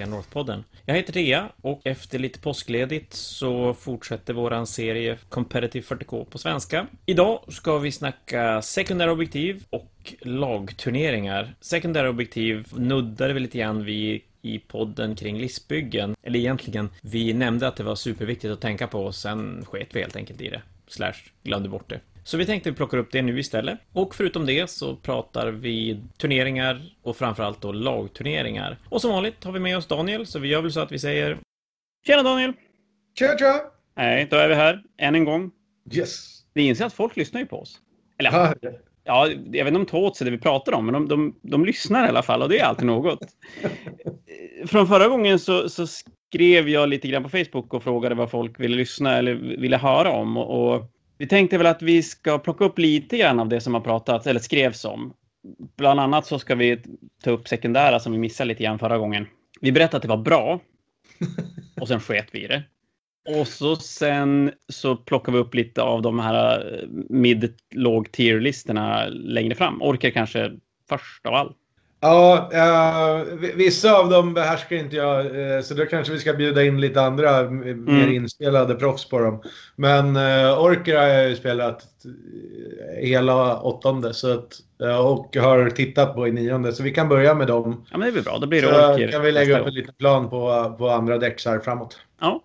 ACA North-podden. Jag heter Rea och efter lite påskledigt så fortsätter våran serie Competitive 40K på svenska. Idag ska vi snacka sekundära objektiv och lagturneringar. Sekundära objektiv nuddade vi lite grann vid i podden kring listbyggen. Eller egentligen, vi nämnde att det var superviktigt att tänka på och sen sket vi helt enkelt i det. Slash glömde bort det. Så vi tänkte plocka upp det nu istället. Och förutom det så pratar vi turneringar och framförallt då lagturneringar. Och som vanligt har vi med oss Daniel, så vi gör väl så att vi säger Tjena Daniel! Tja tja! Nej, då är vi här än en gång. Yes! Vi inser att folk lyssnar ju på oss. Eller ja, ja jag vet inte om de tar åt sig det vi pratar om, men de, de, de lyssnar i alla fall och det är alltid något. Från förra gången så, så skrev jag lite grann på Facebook och frågade vad folk ville lyssna eller ville höra om. och, och vi tänkte väl att vi ska plocka upp lite grann av det som har pratats eller skrevs om. Bland annat så ska vi ta upp sekundära som vi missade lite grann förra gången. Vi berättade att det var bra och sen sket vi i det. Och så sen så plockar vi upp lite av de här eh, mid låg tier listorna längre fram. Orker kanske först av allt. Ja, uh, vissa av dem behärskar inte jag, uh, så då kanske vi ska bjuda in lite andra mm. mer inspelade proffs på dem. Men uh, Orker har jag ju spelat hela åttonde så att, och har tittat på i nionde, så vi kan börja med dem. Ja, men det blir bra. Då blir det så Orker. kan vi lägga upp en liten plan på, på andra däcksar framåt. Ja.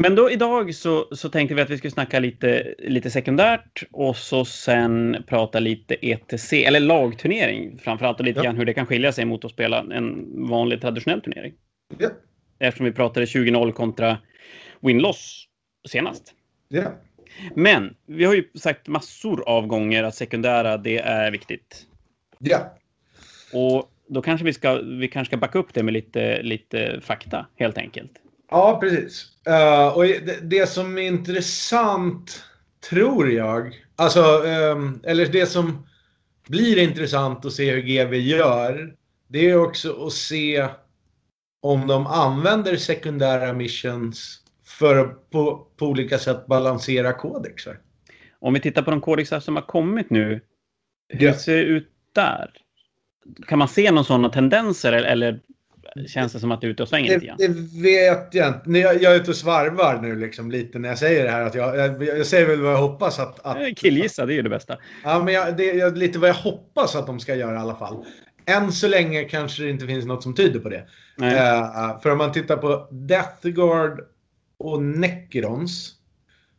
Men då idag så, så tänkte vi att vi skulle snacka lite, lite sekundärt och så sen prata lite ETC, eller lagturnering framförallt och lite ja. grann hur det kan skilja sig mot att spela en vanlig traditionell turnering. Ja. Eftersom vi pratade 20-0 kontra win-loss senast. Ja. Men vi har ju sagt massor av gånger att sekundära, det är viktigt. Ja. Och då kanske vi ska, vi kanske ska backa upp det med lite, lite fakta helt enkelt. Ja, precis. Uh, och det, det, som är intressant, tror jag, alltså, um, eller det som blir intressant att se hur GV gör, det är också att se om de använder sekundära missions för att på, på olika sätt balansera kodexar. Om vi tittar på de kodexar som har kommit nu, hur ja. ser det ut där? Kan man se några sådana tendenser eller känns det som att du är ute och svänger lite grann. Det vet jag inte. Jag, jag är ute och svarvar nu liksom lite när jag säger det här. Att jag, jag, jag säger väl vad jag hoppas att... att Killgissa, det är ju det bästa. Ja, men jag, det är lite vad jag hoppas att de ska göra i alla fall. Än så länge kanske det inte finns något som tyder på det. Uh, för om man tittar på Death Guard och Necrons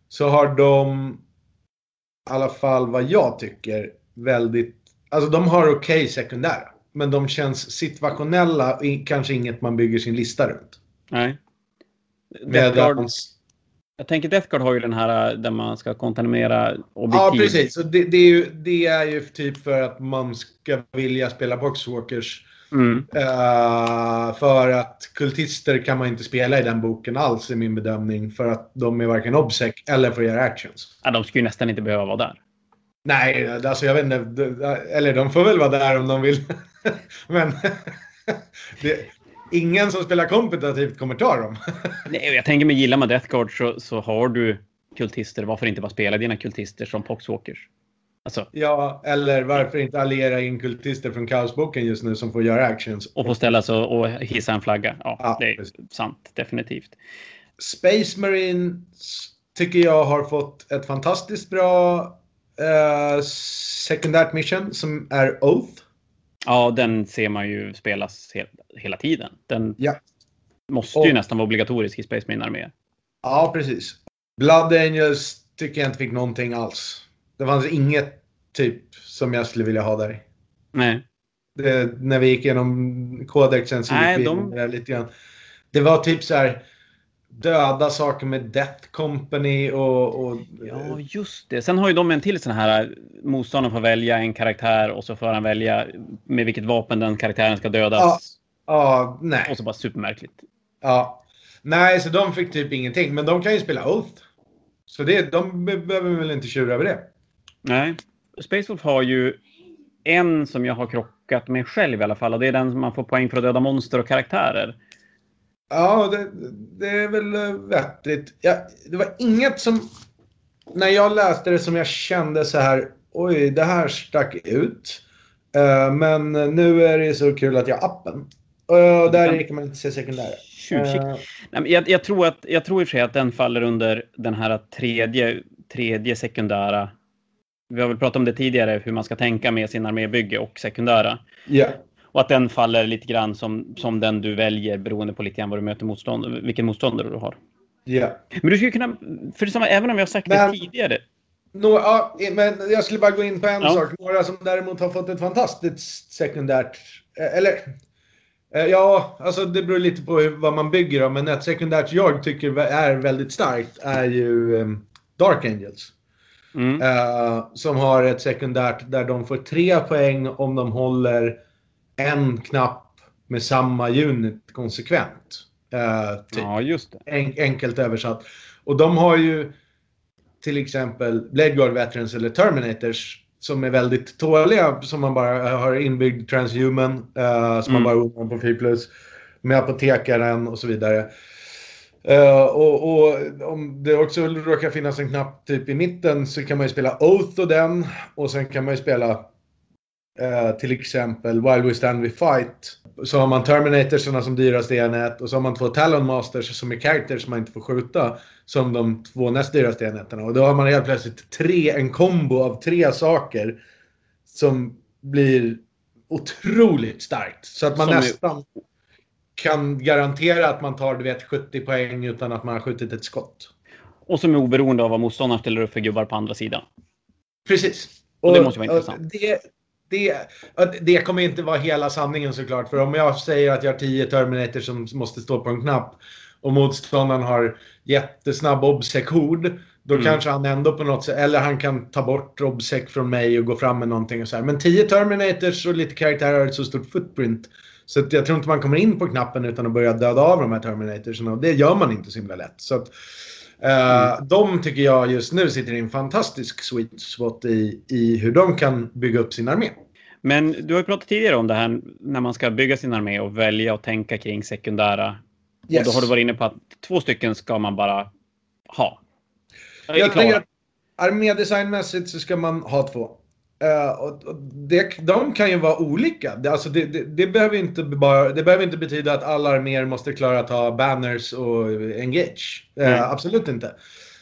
så har de i alla fall vad jag tycker väldigt... Alltså de har okej okay sekundära. Men de känns situationella, kanske inget man bygger sin lista runt. Nej. Medans... Jag tänker Death Guard har ju den här där man ska kontaminera objektiv. Ja, precis. Och det, det, är ju, det är ju typ för att man ska vilja spela Boxwalkers. Mm. Uh, för att kultister kan man inte spela i den boken alls i min bedömning. För att de är varken obsec eller får göra actions. Ja, de skulle ju nästan inte behöva vara där. Nej, alltså jag vet inte. Eller de får väl vara där om de vill. Men det, ingen som spelar kompetitivt kommer ta dem. Nej, jag tänker mig gillar man Death Guard så, så har du kultister. Varför inte bara spela dina kultister som Poxwalkers? Alltså. Ja, eller varför inte alliera in kultister från Kaosboken just nu som får göra actions. Och få ställa sig och hissa en flagga. Ja, ja det är precis. sant. Definitivt. Space Marines tycker jag har fått ett fantastiskt bra uh, sekundärt mission som är Oath. Ja, den ser man ju spelas he hela tiden. Den ja. måste ju nästan vara obligatorisk i Space Marine armé. Ja, precis. Blood Angels tycker jag inte fick någonting alls. Det fanns inget typ som jag skulle vilja ha där. Nej. Det, när vi gick igenom kodexen så Nej, gick vi de... lite grann. Det var typ så här döda saker med Death Company och, och... Ja, just det. Sen har ju de en till sån här motståndaren får välja en karaktär och så får han välja med vilket vapen den karaktären ska dödas. Ja, ja nej. Och så bara supermärkligt. Ja. Nej, så de fick typ ingenting. Men de kan ju spela Oath. Så det, de behöver väl inte tjura över det. Nej. Space Wolf har ju en som jag har krockat med själv i alla fall. Och det är den som man får poäng för att döda monster och karaktärer. Ja, det, det är väl eh, vettigt. Ja, det var inget som... När jag läste det som jag kände så här, oj, det här stack ut. Uh, men nu är det så kul att jag har appen. Och där kan man inte se sekundära. Uh, Nej, jag, jag, tror att, jag tror i och för sig att den faller under den här tredje, tredje sekundära. Vi har väl pratat om det tidigare, hur man ska tänka med sin armébygge och sekundära. Yeah. Och att den faller lite grann som, som den du väljer beroende på lite grann vad du möter motstånd, vilken motståndare du har. Ja. Yeah. Men du skulle kunna, för det samma, även om jag sagt men, det tidigare. No, ja, men jag skulle bara gå in på en ja. sak. Några som däremot har fått ett fantastiskt sekundärt, eh, eller Eh, ja, alltså det beror lite på vad man bygger av, men ett sekundärt jag tycker är väldigt starkt är ju um, Dark Angels. Mm. Uh, som har ett sekundärt där de får tre poäng om de håller en knapp med samma unit konsekvent. Uh, typ. Ja, just det. En, enkelt översatt. Och de har ju till exempel Blade Guard Veterans eller Terminators som är väldigt tåliga, som man bara har inbyggd transhuman, uh, som mm. man bara undrar på 4 plus, med apotekaren och så vidare. Uh, och, och, om det också råkar finnas en knapp typ i mitten så kan man ju spela Oath och den. Och sen kan man ju spela uh, till exempel While We Stand We Fight. Så har man Terminatorsarna som dyraste enhet och så har man två Talon Masters som är characters som man inte får skjuta som de två näst dyraste enheterna. Och då har man helt plötsligt tre, en kombo av tre saker som blir otroligt starkt. Så att man som nästan är... kan garantera att man tar du vet, 70 poäng utan att man har skjutit ett skott. Och som är oberoende av vad motståndaren ställer upp för gubbar på andra sidan. Precis. Och, och det måste vara intressant. Det, det, det kommer inte vara hela sanningen såklart. För om jag säger att jag har 10 Terminator som måste stå på en knapp och motståndaren har jättesnabb obsec-hord, då mm. kanske han ändå på något sätt, eller han kan ta bort obsec från mig och gå fram med någonting och så här. Men 10 Terminators och lite karaktärer har ett så stort footprint. Så jag tror inte man kommer in på knappen utan att börja döda av de här Terminators. Och det gör man inte så himla lätt. Så att, mm. De tycker jag just nu sitter i en fantastisk sweet spot i, i hur de kan bygga upp sin armé. Men du har ju pratat tidigare om det här när man ska bygga sin armé och välja och tänka kring sekundära Yes. Och då har du varit inne på att två stycken ska man bara ha. Jag tänker att armédesignmässigt så ska man ha två. Uh, och det, de kan ju vara olika. Det, alltså det, det, det, behöver inte bara, det behöver inte betyda att alla arméer måste klara att ha banners och engage. Uh, absolut inte.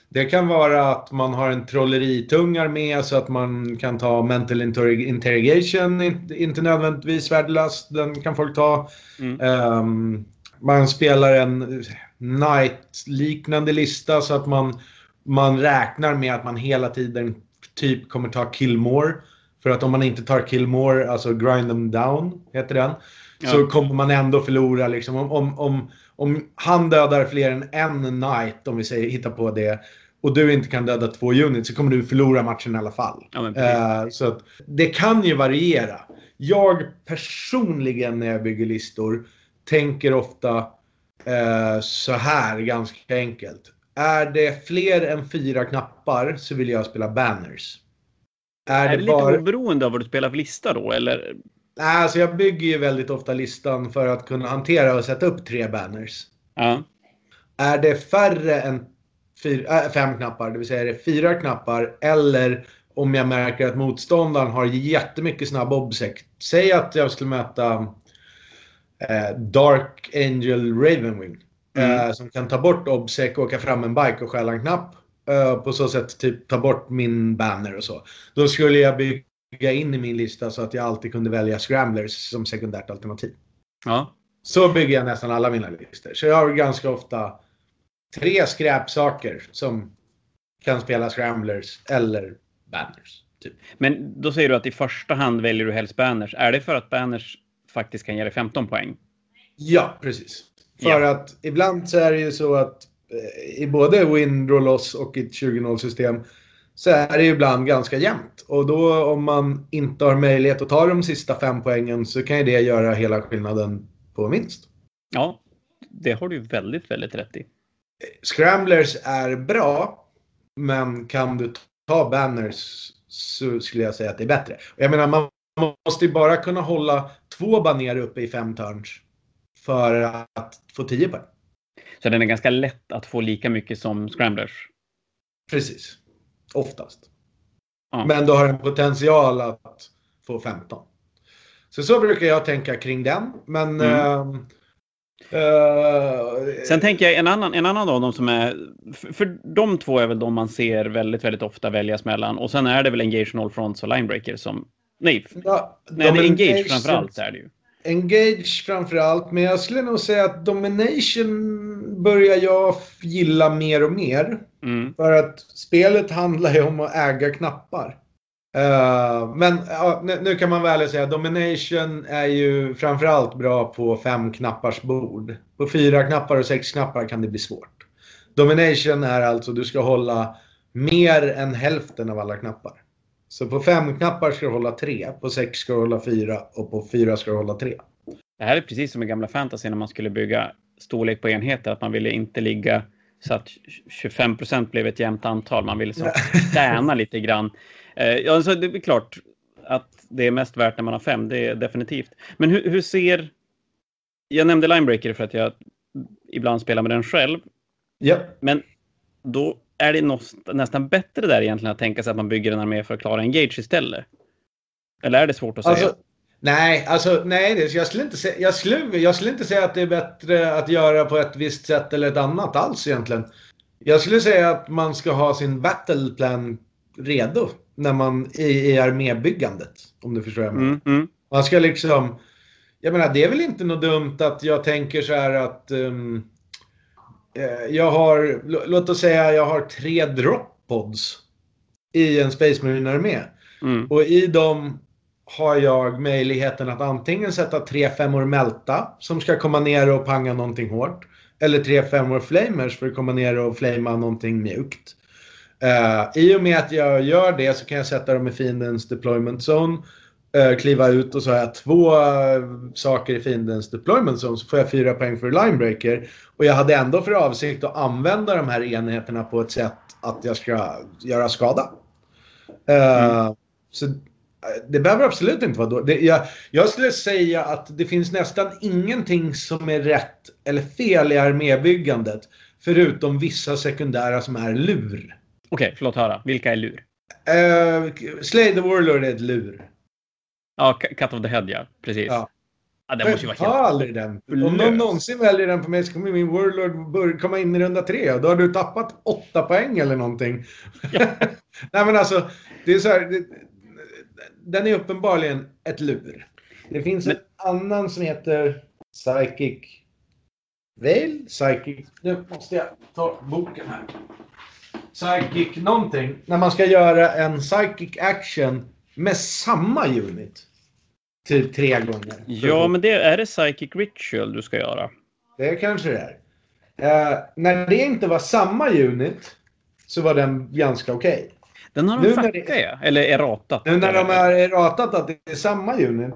Det kan vara att man har en trolleritung armé så att man kan ta mental interrogation, inte nödvändigtvis värdelöst. Den kan folk ta. Mm. Um, man spelar en night-liknande lista så att man, man räknar med att man hela tiden typ kommer ta Killmore. För att om man inte tar Killmore, alltså grind them down, heter den. Ja. Så kommer man ändå förlora liksom. Om, om, om, om han dödar fler än en night, om vi säger, hittar på det, och du inte kan döda två units så kommer du förlora matchen i alla fall. Ja, uh, så att, det kan ju variera. Jag personligen när jag bygger listor tänker ofta eh, så här ganska enkelt. Är det fler än fyra knappar så vill jag spela banners. Är, är det, det bara... lite oberoende av vad du spelar för lista då eller? Nej, alltså jag bygger ju väldigt ofta listan för att kunna hantera och sätta upp tre banners. Ja. Är det färre än fyra, äh, fem knappar, det vill säga är det fyra knappar eller om jag märker att motståndaren har jättemycket snabb obsec. Säg att jag skulle möta eh, Dark Angel Ravenwing. Mm. Eh, som kan ta bort Obsec, åka fram en bike och stjäla en knapp. Eh, på så sätt typ ta bort min banner och så. Då skulle jag bygga in i min lista så att jag alltid kunde välja Scramblers som sekundärt alternativ. Ja. Så bygger jag nästan alla mina listor. Så jag har ganska ofta tre skräpsaker som kan spela Scramblers eller Banners. Typ. Men då säger du att i första hand väljer du helst Banners. Är det för att Banners faktiskt kan ge dig 15 poäng. Ja, precis. För ja. att ibland så är det ju så att eh, i både win, draw, loss och i ett 20-0 system så är det ju ibland ganska jämnt. Och då om man inte har möjlighet att ta de sista fem poängen så kan ju det göra hela skillnaden på minst. Ja, det har du väldigt, väldigt rätt i. Scramblers är bra, men kan du ta banners så skulle jag säga att det är bättre. Jag menar, man man måste ju bara kunna hålla två baner uppe i fem turns för att få 10 poäng. Så den är ganska lätt att få lika mycket som scramblers? Precis. Oftast. Ja. Men du har en potential att få 15. Så så brukar jag tänka kring den. Men... Mm. Uh, Sen tänker jag en annan, en annan av dem som är... För, för de två är väl de man ser väldigt, väldigt ofta väljas mellan. Och sen är det väl Engage, All Fronts och Linebreaker som... Nej, ja, nej det är Engage framförallt är det ju. Engage framförallt, men jag skulle nog säga att Domination börjar jag gilla mer och mer. Mm. För att spelet handlar ju om att äga knappar. Uh, men uh, nu, nu, kan man väl säga att Domination är ju framförallt bra på fem knappars bord. På fyra knappar och sex knappar kan det bli svårt. Domination är alltså du ska hålla mer än hälften av alla knappar. Så på fem knappar ska du hålla tre, på sex ska du hålla fyra och på fyra ska du hålla tre. Det här är precis som i gamla fantasy när man skulle bygga storlek på enheter, att man ville inte ligga så att 25 procent blev ett jämnt antal. Man ville så tjäna lite grann. Eh, ja, alltså det är klart att det är mest värt när man har fem, det är definitivt. Men hur, hur ser... Jag nämnde Linebreaker för att jag ibland spelar med den själv. Ja. Men då är det nästan bättre där egentligen att tänka sig att man bygger en armé för att klara Engage istället? Eller är det svårt att säga? Alltså, nej, alltså, nej det, jag, skulle inte säga, jag, skulle, jag skulle inte säga att det är bättre att göra på ett visst sätt eller ett annat alls egentligen. Jag skulle säga att man ska ha sin battleplan redo när man i, i armébyggandet. Om du förstår vad jag menar. Mm, mm. Man ska liksom... Jag menar, det är väl inte något dumt att jag tänker så här att... Um, jag har, låt oss säga jag har tre droppods i en Space Marine-armé. Mm. Och i dem har jag möjligheten att antingen sätta tre femmor Melta som ska komma ner och panga någonting hårt. Eller tre femmor Flamers för att komma ner och flama någonting mjukt. Uh, I och med att jag gör det så kan jag sätta dem i fiendens deployment zone. Uh, kliva ut och så har jag två uh, saker i fiendens deployment zone så får jag fyra poäng för linebreaker. Och jag hade ändå för avsikt att använda de här enheterna på ett sätt att jag ska göra skada. Mm. Så det behöver absolut inte vara dåligt. Jag, jag skulle säga att det finns nästan ingenting som är rätt eller fel i armébyggandet. Förutom vissa sekundära som är lur. Okej, okay, förlåt höra. Vilka är lur? Uh, Slay the Warlord är ett lur. Ja, Cut of the Head ja. Precis. Ja. Ja, den måste ju vara helt... aldrig den. Om någon någonsin väljer den på mig så kommer min Warlord komma in i runda tre. Då har du tappat åtta poäng eller någonting. Ja. Nej men alltså, det är så här. Det, den är uppenbarligen ett lur. Det finns men... en annan som heter Psychic Veil? Psychic... Nu måste jag ta boken här psychic någonting. När man ska göra en psychic action med samma unit. Typ tre gånger. Ja, men det är det psychic ritual du ska göra. Det kanske det är. Uh, när det inte var samma unit så var den ganska okej. Okay. Den har de fuckat eller är ratat. Nu när de har ratat att det är samma unit.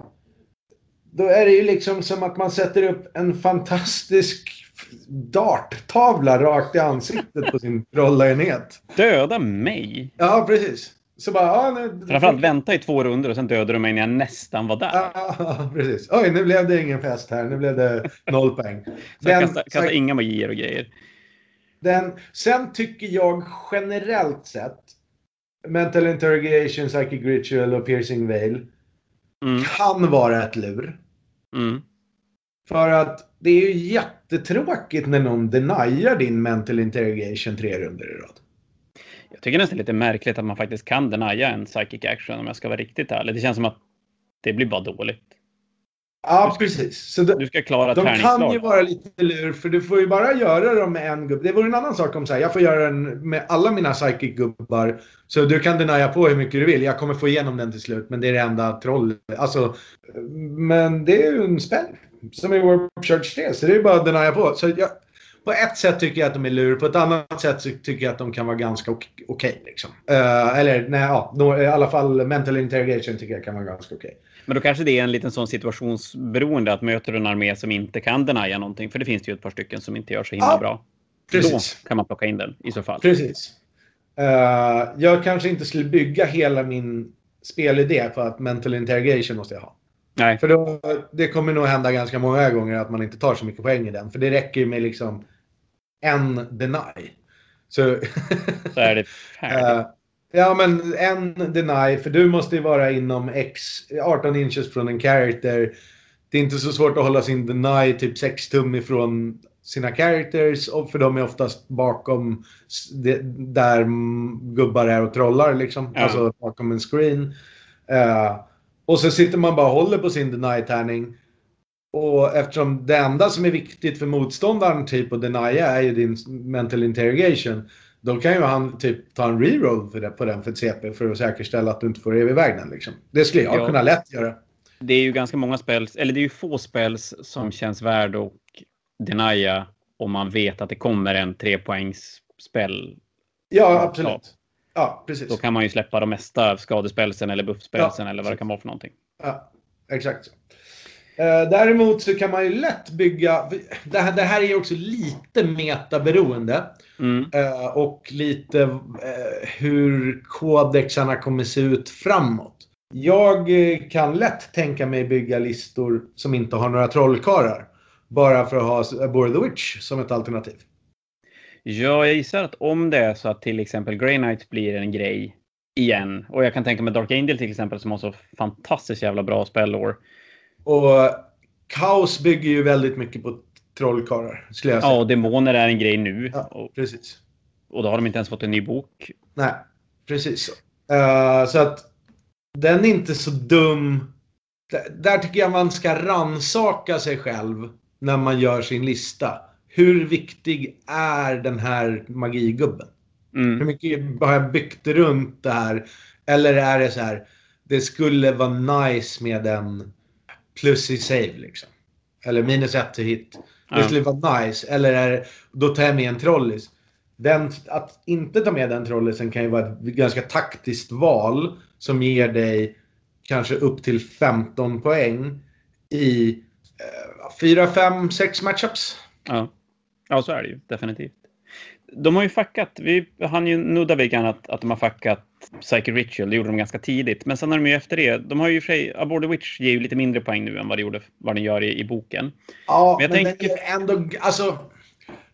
Då är det ju liksom som att man sätter upp en fantastisk darttavla rakt i ansiktet på sin trollenhet. Döda mig? Ja, precis. Så bara, ja, nu... Framförallt vänta i två runder och sen dödade du mig när jag nästan var där. Ja, precis. Oj, nu blev det ingen fest här. Nu blev det noll poäng. Den, kasta, kasta så... inga magier och grejer. Den, sen tycker jag generellt sett Mental Interrogation, Psychic Ritual och Piercing Veil mm. kan vara ett lur. Mm. För att det är ju jättetråkigt när någon deniar din mental interrogation tre runder i rad. Jag tycker nästan lite märkligt att man faktiskt kan denia en psychic action om jag ska vara riktigt ärlig. Det känns som att det blir bara dåligt. Ja, ska, precis. Så de, du ska klara De kan ju vara lite lur, för du får ju bara göra dem med en gubbe. Det vore en annan sak om så här, jag får göra den med alla mina psychic-gubbar. Så du kan denia på hur mycket du vill. Jag kommer få igenom den till slut, men det är det enda troll. Alltså, men det är ju en spel som i Warp Church 3. Så det är bara att denia på. Så jag, på ett sätt tycker jag att de är lur, på ett annat sätt tycker jag att de kan vara ganska okej. Okay, liksom. Uh, eller nej, ja, no, i alla fall mental interrogation tycker jag kan vara ganska okej. Okay. Men då kanske det är en liten sån situationsberoende att möter du en armé som inte kan denia någonting, för det finns det ju ett par stycken som inte gör så himla ja, bra. Precis. Då kan man plocka in den i så fall. Precis. Uh, jag kanske inte skulle bygga hela min spelidé på att mental interrogation måste jag ha. Nej. För då, det kommer nog hända ganska många gånger att man inte tar så mycket poäng i den. För det räcker ju med liksom en deny. Så, så är det färdigt. Uh, Ja, men en deny, för du måste ju vara inom X, 18 inches från en character. Det är inte så svårt att hålla sin deny typ 6 tum ifrån sina characters, för de är oftast bakom där gubbar är och trollar, liksom. Ja. Alltså bakom en screen. Uh, och så sitter man bara och håller på sin deny-tärning. Och eftersom det enda som är viktigt för motståndaren typ att denia är ju din mental interrogation. Då kan ju han typ ta en reroll för det, på den för ett CP för att säkerställa att du inte får iväg den. Liksom. Det skulle jag ja. kunna lätt göra. Det är ju ganska många spels, eller det är ju få spels som känns värd att denia om man vet att det kommer en trepoängsspel. Ja, absolut. Ja, precis. Då kan man ju släppa de mesta skadespelsen eller buffspelsen ja, eller vad det kan vara för någonting. Ja, exakt. Eh, däremot så kan man ju lätt bygga... Det här, det här är ju också lite metaberoende. Mm. Eh, och lite eh, hur kodexarna kommer se ut framåt. Jag kan lätt tänka mig bygga listor som inte har några trollkarlar. Bara för att ha Bore the Witch som ett alternativ. Ja, jag gissar att om det är så att till exempel Grey Knight blir en grej igen. Och jag kan tänka mig Dark Angel till exempel som har så fantastiskt jävla bra spellår. Och Kaos bygger ju väldigt mycket på trollkarlar, skulle jag säga. Ja, och demoner är en grej nu. Ja, precis. Och då har de inte ens fått en ny bok. Nej, precis så. Uh, så att den är inte så dum. Där tycker jag man ska ransaka sig själv när man gör sin lista. Hur viktig är den här magigubben? Mm. Hur mycket har jag byggt runt det här? Eller är det så här, det skulle vara nice med en plus i save liksom. Eller minus ett till hit. Det ja. skulle vara nice. Eller är, då tar jag med en trollis. Den, att inte ta med den trollisen kan ju vara ett ganska taktiskt val som ger dig kanske upp till 15 poäng i eh, 4, 5, 6 matchups. Ja. ja, så är det ju definitivt. De har ju fuckat. Vi hann ju nudda vid att, att de har fuckat Psychic Ritual. Det gjorde de ganska tidigt. Men sen har de ju efter det, de har ju för sig, Aboard the Witch ger ju lite mindre poäng nu än vad, det gjorde, vad den gör i, i boken. Ja, men, men tänker... det är ändå, alltså,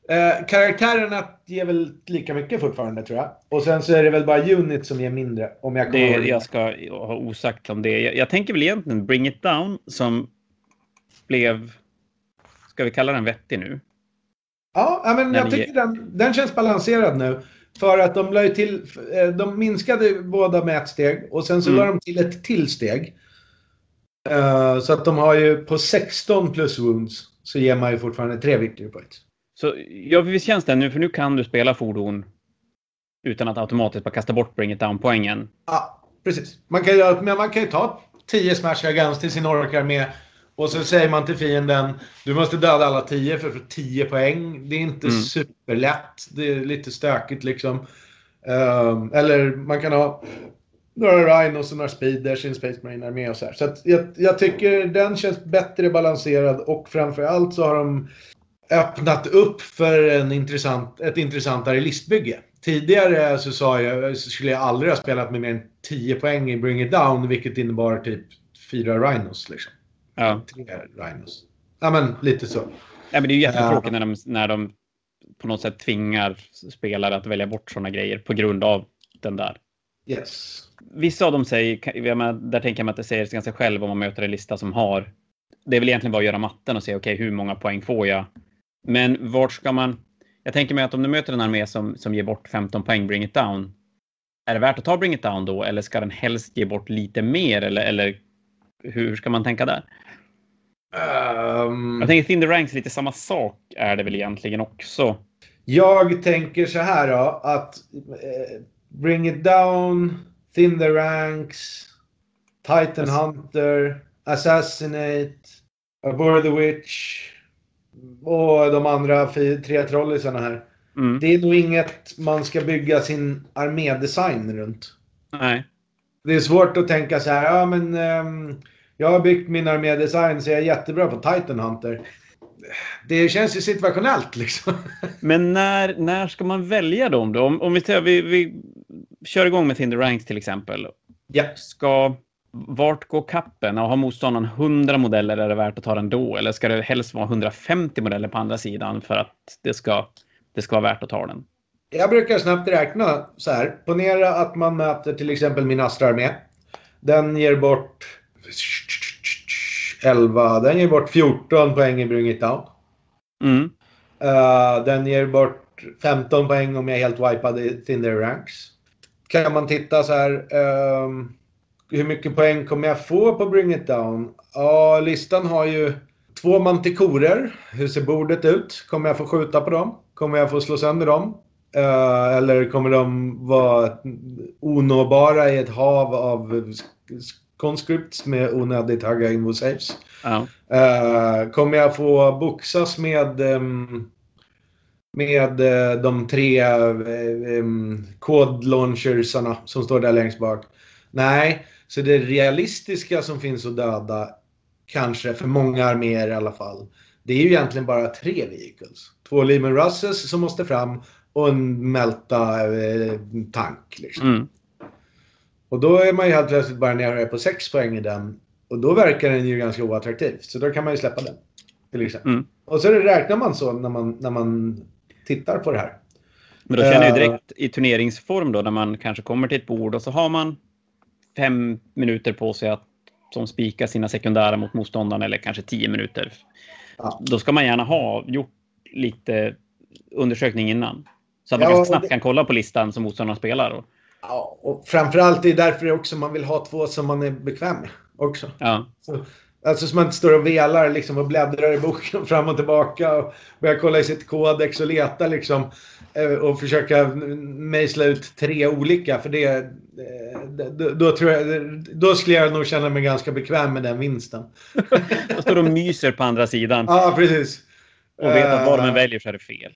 eh, karaktärerna ger väl lika mycket fortfarande tror jag. Och sen så är det väl bara Unit som ger mindre. Om jag det, jag ska ha osagt om det. Jag, jag tänker väl egentligen Bring It Down som blev, ska vi kalla den vettig nu? Ja, men jag tycker den, den känns balanserad nu. För att de la till, eh, de minskade båda med ett steg och sen så mm. la de till ett till steg. Uh, så att de har ju på 16 plus wounds så ger man ju fortfarande tre victory points. Så ja, visst känns det nu, för nu kan du spela fordon utan att automatiskt bara kasta bort bring it down-poängen. Ja, precis. Man kan, ju, men man kan ju ta 10 smash guns till sin orkar med och så säger man till fienden du måste döda alla 10 för att få 10 poäng. Det är inte mm. superlätt. Det är lite stökigt liksom. Um, eller man kan ha några Rhinos och några Speeders i en Space Marine med och så här. Så jag, jag, tycker den känns bättre balanserad och framförallt så har de öppnat upp för en intressant, ett intressantare listbygge. Tidigare så sa jag, så skulle jag aldrig ha spelat med mer än 10 poäng i Bring It Down, vilket innebar typ fyra Rhinos. Liksom. Ja. Tre Rhinos. Ja, men lite så. Ja, men det är ju jättetråkigt när de, när de på något sätt tvingar spelare att välja bort sådana grejer på grund av den där. Yes. Vissa av dem säger, där tänker jag mig att det säger sig ganska själv om man möter en lista som har. Det är väl egentligen bara att göra matten och se okej, okay, hur många poäng får jag? Men vart ska man? Jag tänker mig att om du möter en armé som, som ger bort 15 poäng, bring it down. Är det värt att ta bring it down då? Eller ska den helst ge bort lite mer? Eller, eller hur ska man tänka där? Um, jag tänker Thin the Ranks lite samma sak är det väl egentligen också. Jag tänker så här då att eh, Bring It Down, Thin the Ranks, Titan Hunter, Assassinate, Abort the Witch och de andra tre trollisarna här. Mm. Det är nog inget man ska bygga sin armédesign runt. Nej. Det är svårt att tänka så här, ja men um, jag har byggt min armédesign så jag är jättebra på Titan Hunter. Det känns ju situationellt liksom. Men när, när ska man välja dem då? Om, om vi, tar, vi, vi kör igång med Tinder Ranks till exempel. Ja. Ska, vart går kappen? Och har motståndaren 100 modeller är det värt att ta den då? Eller ska det helst vara 150 modeller på andra sidan för att det ska, det ska vara värt att ta den? Jag brukar snabbt räkna så här. Ponera att man möter till exempel min Astra-armé. Den ger bort 11. Den ger bort 14 poäng i Bring It Down. Mm. Uh, den ger bort 15 poäng om jag är helt wipad i Tinder Ranks. Kan man titta så här. Um, hur mycket poäng kommer jag få på Bring It Down? Ja, listan har ju två mantikorer. Hur ser bordet ut? Kommer jag få skjuta på dem? Kommer jag få slå sönder dem? Uh, eller kommer de vara onåbara i ett hav av conscripts med onödigt höga invosaves? Ja. Uh, kommer jag få boxas med um, med uh, de tre um, som står där längst bak? Nej, så det realistiska som finns att döda, kanske för många arméer i alla fall, det är ju egentligen bara tre vehicles. Två Lehman Russes som måste fram och en Melta eh, tank. Liksom. Mm. Och då är man ju helt plötsligt bara nere på 6 poäng i den. Och då verkar den ju ganska oattraktiv. Så då kan man ju släppa den. Till exempel. Mm. Och så räknar man så när man, när man tittar på det här. Men då känner jag Eh. direkt i turneringsform då när man kanske kommer till ett bord och så har man fem minuter på sig att som spika sina sekundära mot motståndaren eller kanske tio minuter. Ja. Då ska man gärna ha gjort lite undersökning innan. Så att man Ja, ganska snabbt det- kan kolla på listan som motståndaren spelar. Och, Ja, och framförallt är det därför också man vill ha två som man är bekväm med också. ja. Så, alltså så man inte står och velar liksom och bläddrar i boken fram och tillbaka och börjar kolla i sitt kodex och leta liksom. eh, Och försöka mejsla ut tre olika för det... eh, Då, då, tror jag, då skulle jag nog känna mig ganska bekväm med den vinsten. Då står de myser på andra sidan Ja, precis. och vet att vad än Eh, väljer så är det fel.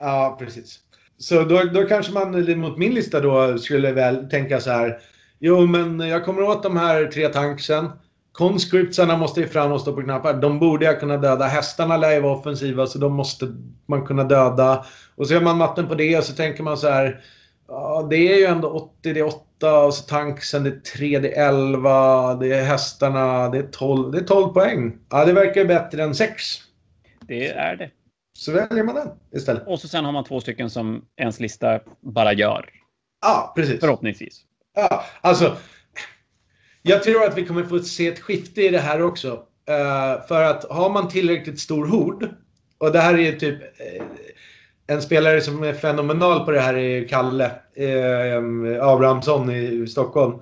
Ja, precis. Så då, då kanske man mot min lista då skulle väl tänka så här. Jo, men jag kommer åt de här tre tanksen. Conscriptsarna måste ju fram och stå på knappar. De borde jag kunna döda. Hästarna lär ju vara offensiva så de måste man kunna döda. Och så gör man matten på det och så tänker man så här. Ja, det är ju ändå 80, det är 8 och så tanksen, det är 3, det är 11, det är hästarna, det är 12. Det är 12 poäng. Ja, det verkar ju bättre än 6. Det är det. Så väljer man den istället. Och så sen har man två stycken som ens lista bara gör. Ja, precis. Förhoppningsvis. Ja, alltså. Jag tror att vi kommer få se ett skifte i det här också. Eh, för att har man tillräckligt stor hord. Och det här är ju typ. eh, en spelare som är fenomenal på det här är Kalle eh, Abrahamsson i Stockholm.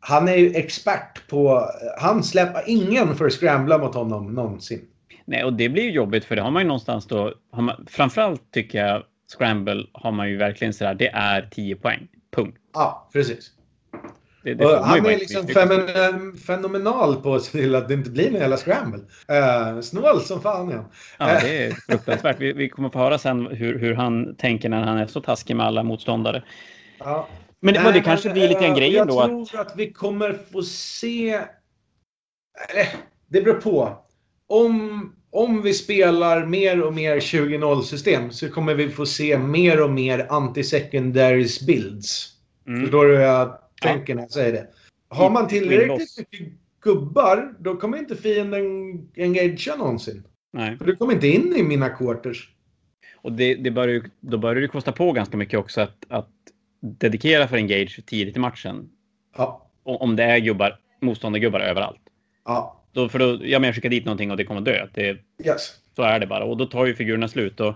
Han är ju expert på... Han släpper ingen för att scrambla mot honom någonsin. Nej, och det blir ju jobbigt för det har man ju någonstans då. Har man, framförallt tycker jag Scramble har man ju verkligen sådär. Det är 10 poäng. Punkt. Ja, precis. Det, det han är liksom femen, fenomenal på att se till att det inte blir någon jävla scramble. Uh, snål som fan ja. Ja, det är fruktansvärt. Vi, vi kommer få höra sen hur, hur han tänker när han är så taskig med alla motståndare. ja. Men, det- Nej, det kanske men, blir lite grann eh, grejen då. Jag Att, tror att vi kommer få se... Eh, Det beror på. Om, om vi spelar mer och mer 20-0 system så kommer vi få se mer och mer anti-secondaries builds. mm, Förstår du hur jag tänker när jag säger det? Har man tillräckligt mycket gubbar, då kommer inte fienden engagea någonsin. nej. För du kommer inte in i mina quarters. Och det, det börjar ju, då börjar det kosta på ganska mycket också att, att dedikera för engage tidigt i matchen. Ja. Om det är gubbar, motståndargubbar överallt. Ja. Då, för då, ja, men jag skickar dit någonting och det kommer dö. Det, Yes. så är det bara. Och då tar ju figurerna slut. Och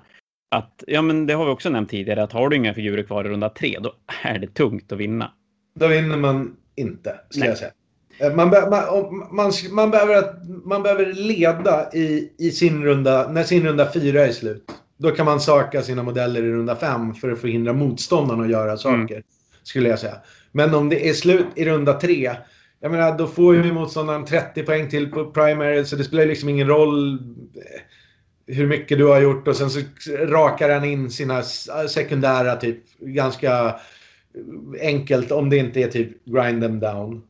att, ja, men det har vi också nämnt tidigare, att har du inga figurer kvar i runda tre, då är det tungt att vinna. Då vinner man inte, skulle jag säga. Eh, Man, be- man, man, man, behöver, att- man behöver leda i, i sin runda, när sin runda fyra är slut. Då kan man söka sina modeller i runda fem för att förhindra motståndarna att göra saker. Skulle jag säga. Men om det är slut i runda tre. Jag menar, då får ju motståndaren 30 poäng till på primary. Så det spelar liksom ingen roll eh, hur mycket du har gjort. Och sen så rakar han in sina s- sekundära typ ganska enkelt. Om det inte är typ grind them down.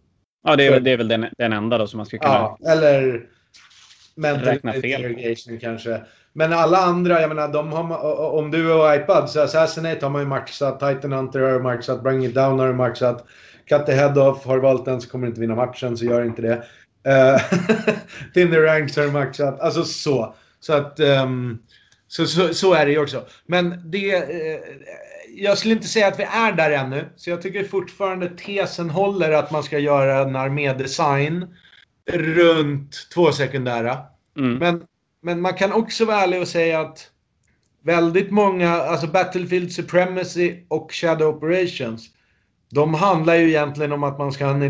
Ja, det är, det är väl den, den enda då som man skulle kunna... Ja, eller mental Räkna fel. kanske. Men alla andra, jag menar, de har, om du är iPad så Assassinate har man ju maxat, Titan Hunter har du maxat, Bring It Down har du maxat. Cut the Head Off, har du valt den så kommer du inte vinna matchen, så gör inte det. Uh, Tinder Ranks har maxat, alltså så. Så att, ehm, Så, så, så, är det ju också. Men det... Eh, jag skulle inte säga att vi är där ännu. Så jag tycker fortfarande tesen håller att man ska göra en armédesign runt två sekundära. Mm. Men, men man kan också vara ärlig och säga att väldigt många, alltså Battlefield Supremacy och Shadow Operations, de handlar ju egentligen om att man ska ha en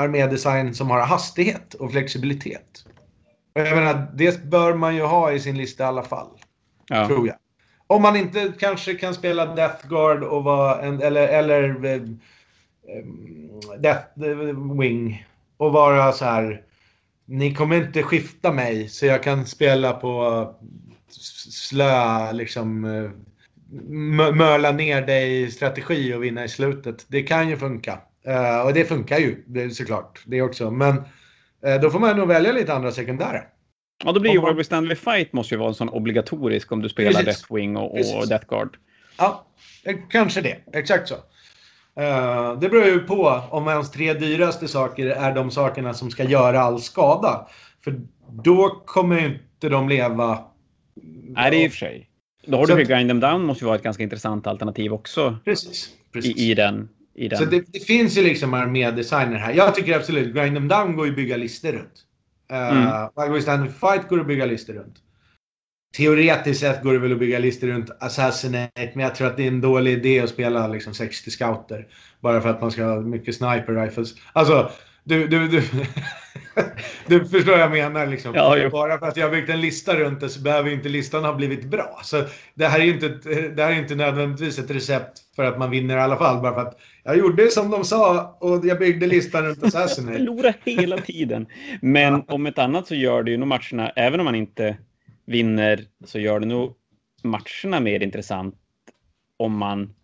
armédesign som har hastighet och flexibilitet. Och jag menar, det bör man ju ha i sin lista i alla fall. Ja. Tror jag. Om man inte kanske kan spela Death Guard och vara en, eller, eller äh, Death Wing och vara så här. Ni kommer inte skifta mig så jag kan spela på slö, liksom eh, möla ner dig i strategi och vinna i slutet. Det kan ju funka. Uh, och det funkar ju det såklart. Det också. Men uh, då får man nog välja lite andra sekundärer. Ja, då blir ju Warby Stanley Fight måste ju vara en sån obligatorisk om du spelar Precis. Deathwing och, och Death Guard. Ja, kanske det. Exakt så. Uh, det beror ju på om ens tre dyraste saker är de sakerna som ska göra all skada. För då kommer ju inte de leva Nej, det är i och för sig. Då har så du Grind them down måste ju vara ett ganska intressant alternativ också. Precis. precis. I, i, den, I den. Så det, det finns ju liksom armédesigner här. Jag tycker absolut Grind them down går ju att bygga listor runt. Uh, mm. Stand Fight går att bygga listor runt. Teoretiskt sett går det väl att bygga listor runt Assassinate, men jag tror att det är en dålig idé att spela liksom 60 scouter. Bara för att man ska ha mycket sniper rifles. Alltså, du, du, du, du förstår vad jag menar. Liksom. Ja, Bara för att jag har byggt en lista runt det så behöver inte listan ha blivit bra. Så det här är inte, det här är inte nödvändigtvis ett recept för att man vinner i alla fall. Bara för att jag gjorde som de sa och jag byggde listan runt Assassinate. Förlora hela tiden. Men om ett annat så gör det ju nog matcherna, även om man inte vinner, så gör det nog matcherna mer intressant om man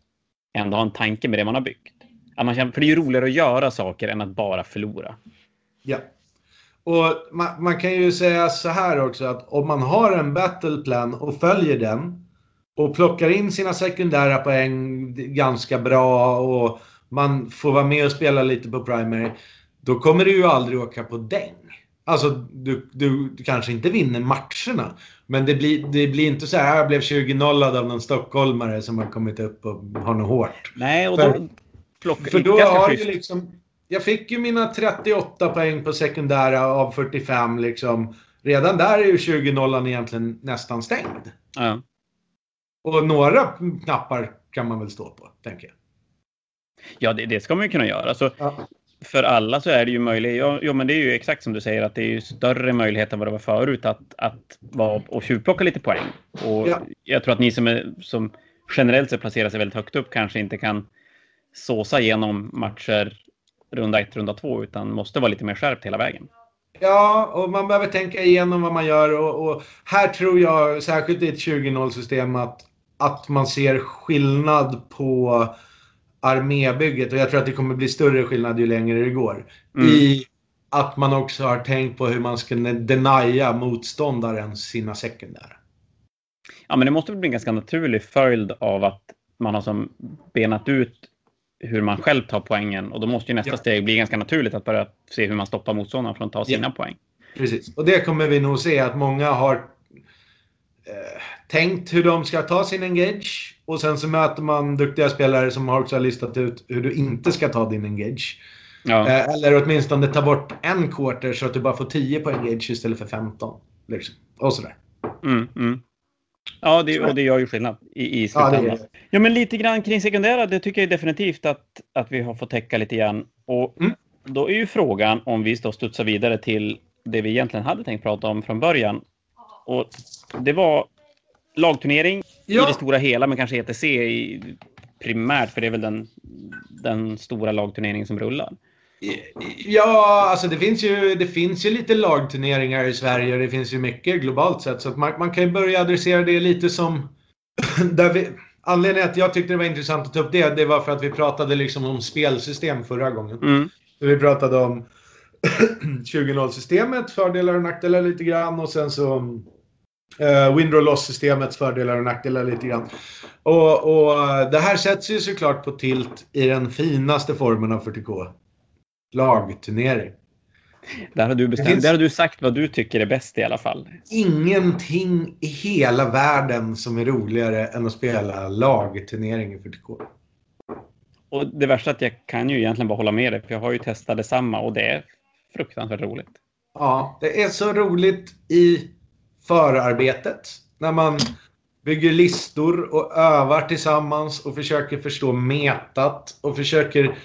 ändå har en tanke med det man har byggt. Att man känner, för det är ju roligare att göra saker än att bara förlora. Ja. Och man, man, kan ju säga så här också att om man har en battleplan och följer den och plockar in sina sekundära poäng ganska bra och man får vara med och spela lite på primary. Då kommer du ju aldrig åka på däng. Alltså, du, du, du kanske inte vinner matcherna. Men det blir, det blir inte så här, jag blev 20-nollad av någon stockholmare som har kommit upp och har något hårt. Nej, och då, plocka För då har ju liksom... Jag fick ju mina 38 poäng på sekundära av 45 liksom. Redan där är ju 20-nollan egentligen nästan stängd. Ja. Och några knappar kan man väl stå på, tänker jag. Ja, det, det ska man ju kunna göra. Så ja. För alla så är det ju möjligt. Ja, ja, men det är ju exakt som du säger att det är ju större möjlighet än vad det var förut att, att vara och tjuvplocka lite poäng. Och ja. jag tror att ni som, är, som generellt sett placerar sig väldigt högt upp kanske inte kan såsa igenom matcher runda ett, runda två, utan måste vara lite mer skärpt hela vägen. Ja, och man behöver tänka igenom vad man gör. Och, och här tror jag, särskilt i ett 20-0-system, att, att man ser skillnad på armébygget. Och jag tror att det kommer bli större skillnad ju längre det går. Mm. I att man också har tänkt på hur man ska denia motståndaren sina sekundära. Ja, men det måste bli en ganska naturlig följd av att man har som benat ut hur man själv tar poängen och då måste ju nästa ja. steg bli ganska naturligt att börja se hur man stoppar motståndaren från att ta sina ja. poäng. Precis, och det kommer vi nog se att många har eh, tänkt hur de ska ta sin engage och sen så möter man duktiga spelare som också har listat ut hur du inte ska ta din engage. Ja. Eh, eller åtminstone ta bort en quarter så att du bara får 10 på engage istället för 15. Liksom. Och sådär. Mm, mm. Ja, det, och det gör ju skillnad i, i slutändan. Ja, ja, men lite grann kring sekundära, det tycker jag definitivt att, att vi har fått täcka lite grann. Och mm. då är ju frågan om vi då studsar vidare till det vi egentligen hade tänkt prata om från början. Och det var lagturnering ja. i det stora hela, men kanske ETC i, primärt, för det är väl den, den stora lagturneringen som rullar. Ja, alltså det finns, ju, det finns ju lite lagturneringar i Sverige och det finns ju mycket globalt sett. Så man, man kan ju börja adressera det lite som... Där vi, anledningen att jag tyckte det var intressant att ta upp det, det var för att vi pratade liksom om spelsystem förra gången. Mm. Vi pratade om 20-0-systemet, fördelar och nackdelar lite grann och sen så uh, win loss-systemets fördelar och nackdelar lite grann. Och, och det här sätts ju såklart på tilt i den finaste formen av 40K lagturnering. Där har, du bestämt, finns... där har du sagt vad du tycker är bäst i alla fall. Ingenting i hela världen som är roligare än att spela lagturnering i 40K. Och det värsta är att jag kan ju egentligen bara hålla med dig, för jag har ju testat detsamma och det är fruktansvärt roligt. Ja, det är så roligt i förarbetet. När man bygger listor och övar tillsammans och försöker förstå metat och försöker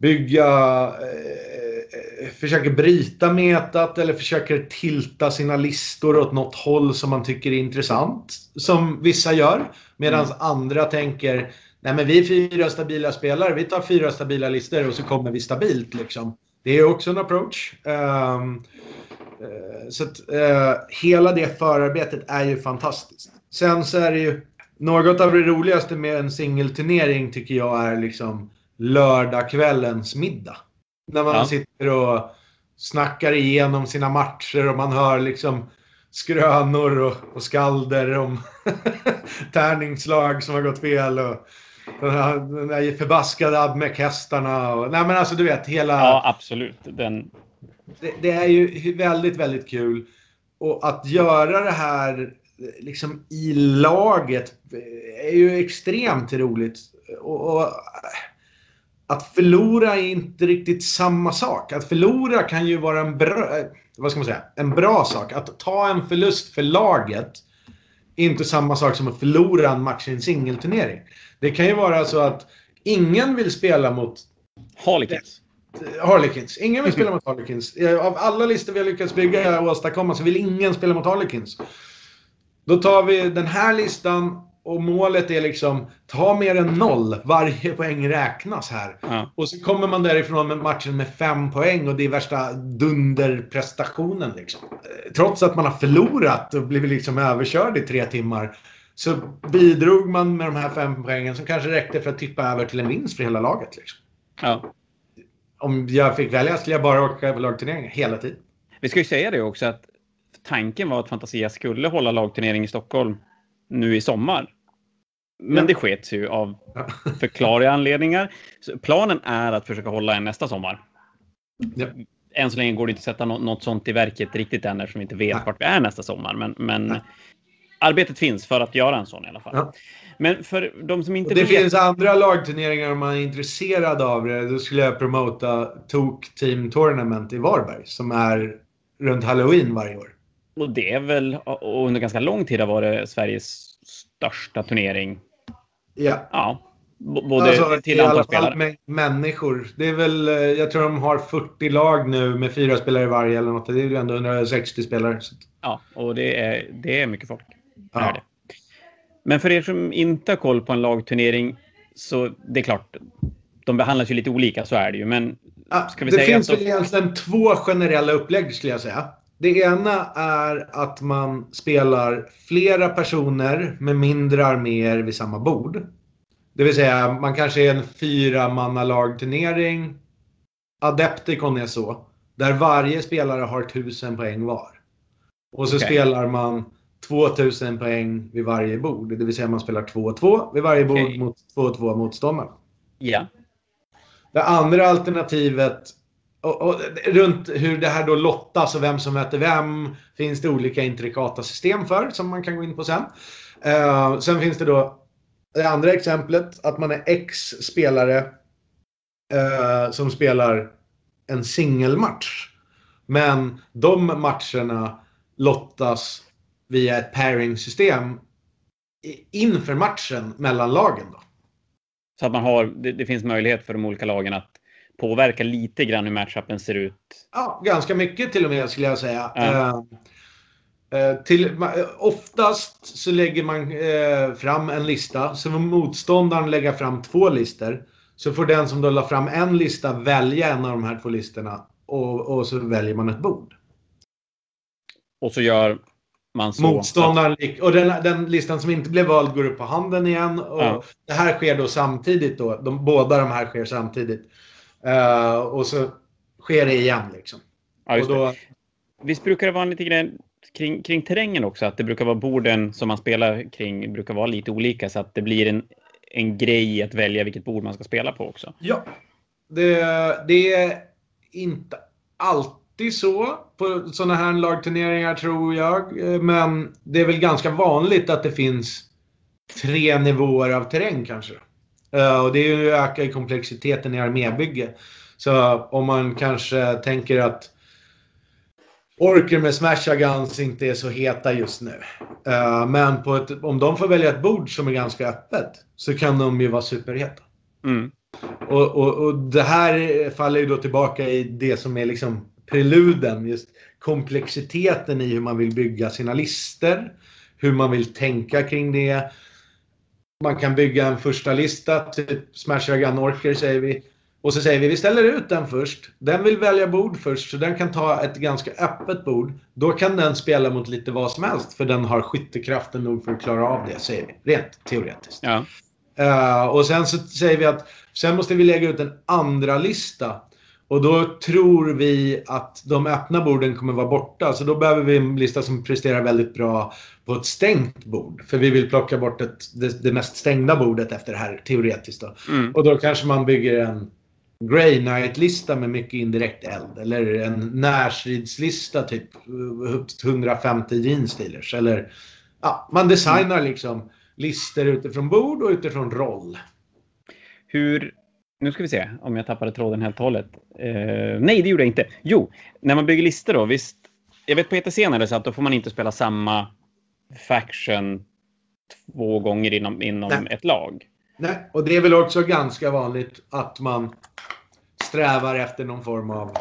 bygga eh, försöker bryta metat eller försöker tilta sina listor åt något håll som man tycker är intressant. Som vissa gör. Medan mm. andra tänker Nej men vi är fyra stabila spelare. Vi tar fyra stabila listor och så kommer vi stabilt liksom. Det är också en approach. Um, uh, så att uh, hela det förarbetet är ju fantastiskt. Sen så är det ju något av det roligaste med en singelturnering tycker jag är liksom lördagskvällens middag. När man ja. sitter och snackar igenom sina matcher och man hör liksom skrönor och, och skalder om tärningslag som har gått fel. Och den, här, den där förbaskade Admec-hästarna. Nej men alltså du vet hela... Ja absolut. Den... Det, det, är ju väldigt, väldigt kul. Och att göra det här liksom i laget är ju extremt roligt. Och, och, att förlora är inte riktigt samma sak. Att förlora kan ju vara en bra, vad ska man säga, en bra sak. Att ta en förlust för laget är inte samma sak som att förlora en match i en singelturnering. Det kan ju vara så att ingen vill spela mot Harlequins. Harlequins. Ingen vill spela mot Harlequins. Av alla listor vi har lyckats bygga och åstadkomma så vill ingen spela mot Harlequins. Då tar vi den här listan och målet är liksom ta mer än noll. Varje poäng räknas här. Ja. Och så kommer man därifrån med matchen med fem poäng och det är värsta dunderprestationen. Liksom. Trots att man har förlorat och blivit liksom överkörd i tre timmar så bidrog man med de här fem poängen som kanske räckte för att tippa över till en vinst för hela laget. Liksom. Ja. Om jag fick välja skulle jag bara åka på lagturneringar hela tiden. Vi ska ju säga det också att tanken var att Fantasia skulle hålla lagturnering i Stockholm nu i sommar. Men det skets ju av förklarliga anledningar. Så planen är att försöka hålla en nästa sommar. Ja. Än så länge går det inte att sätta något, sånt i verket riktigt än eftersom vi inte vet Nej. vart vi är nästa sommar. Men, men arbetet finns för att göra en sån i alla fall. Ja. Men för de som inte Det vet... finns andra lagturneringar om man är intresserad av det. Då skulle jag promota Tok Team Tournament i Varberg som är runt Halloween varje år. Och det är väl och under ganska lång tid har varit Sveriges största turnering. Ja. Ja. Både alltså, till antal spelare. Med människor. Det är väl, eh, jag tror de har 40 lag nu med fyra spelare i varje eller något. Det är ju ändå 160 spelare. Ja, och det är, det är mycket folk. Ja. Är det. Men för er som inte har koll på en lagturnering så det är klart, de behandlas ju lite olika, så är det ju. Men ska vi det säga finns väl egentligen två generella upplägg skulle jag säga. Det ena är att man spelar flera personer med mindre arméer vid samma bord. Det vill säga, man kanske är en fyra manna lagturnering. Adepticon är så. Där varje spelare har 1000 poäng var. Och så okay. spelar man 2000 poäng vid varje bord. Det vill säga man spelar 2-2 vid varje bord okay. mot 2-2 motståndarna. Ja. Det andra alternativet och, och, runt hur det här då lottas och vem som möter vem finns det olika intrikata system för som man kan gå in på sen. Uh, sen finns det då det andra exemplet att man är X spelare uh, eh, som spelar en singelmatch. Men de matcherna lottas via ett pairing-system inför matchen mellan lagen. Då. Så att man har, det, det, finns möjlighet för de olika lagen att påverka lite grann hur matchupen ser ut? Ja, ganska mycket till och med skulle jag säga. Ja. Uh, till, oftast så lägger man uh, fram en lista, så får motståndaren lägga fram två listor. Så får den som då la fram en lista välja en av de här två listorna och, och så väljer man ett bord. Och så gör man så. Motståndaren, och den, den, listan som inte blev vald går upp på handen igen. Och ja. Det här sker då samtidigt. Då. De, båda de här sker samtidigt. Uh, och så sker det igen liksom. Ja, och då... Visst brukar det vara lite grann kring, kring terrängen också, att det brukar vara borden som man spelar kring brukar vara lite olika så att det blir en, en grej att välja vilket bord man ska spela på också. Ja, det, det är inte alltid alltid så på sådana här lagturneringar tror jag. Eh, men det är väl ganska vanligt att det finns tre nivåer av terräng kanske. Uh, och det ökar ju komplexiteten i armébygge. Så om man kanske tänker att orker med Smash Guns inte är så heta just nu. Uh, men ett, om de får välja ett bord som är ganska öppet så kan de ju vara superheta. Mm. Och, och, och det här faller ju då tillbaka i det som är liksom preluden. Just komplexiteten i hur man vill bygga sina lister. Hur man vill tänka kring det. Man kan bygga en första lista, typ Smash Gun Orker säger vi. Och så säger vi, vi ställer ut den först. Den vill välja bord först, så den kan ta ett ganska öppet bord. Då kan den spela mot lite vad som helst, för den har skyttekraften nog för att klara av det, säger vi. Rent teoretiskt. Ja. Uh, och sen så säger vi att sen måste vi lägga ut en andra lista. Och då tror vi att de öppna borden kommer vara borta. Så då behöver vi en lista som presterar väldigt bra på ett stängt bord. För vi vill plocka bort ett, det, det mest stängda bordet efter det här teoretiskt. Då. Mm. Och då kanske man bygger en Grey Knight-lista med mycket indirekt eld. Eller en närstridslista typ 150 jeansdealers. Eller ja, man designar mm. liksom listor utifrån bord och utifrån roll. Hur, nu ska vi se om jag tappade tråden helt och hållet. Uh, nej, det gjorde jag inte. Jo, när man bygger listor då, visst. Jag vet på ETC när det så att då får man inte spela samma faction två gånger inom, inom ett lag. Nej, och det är väl också ganska vanligt att man strävar efter någon form av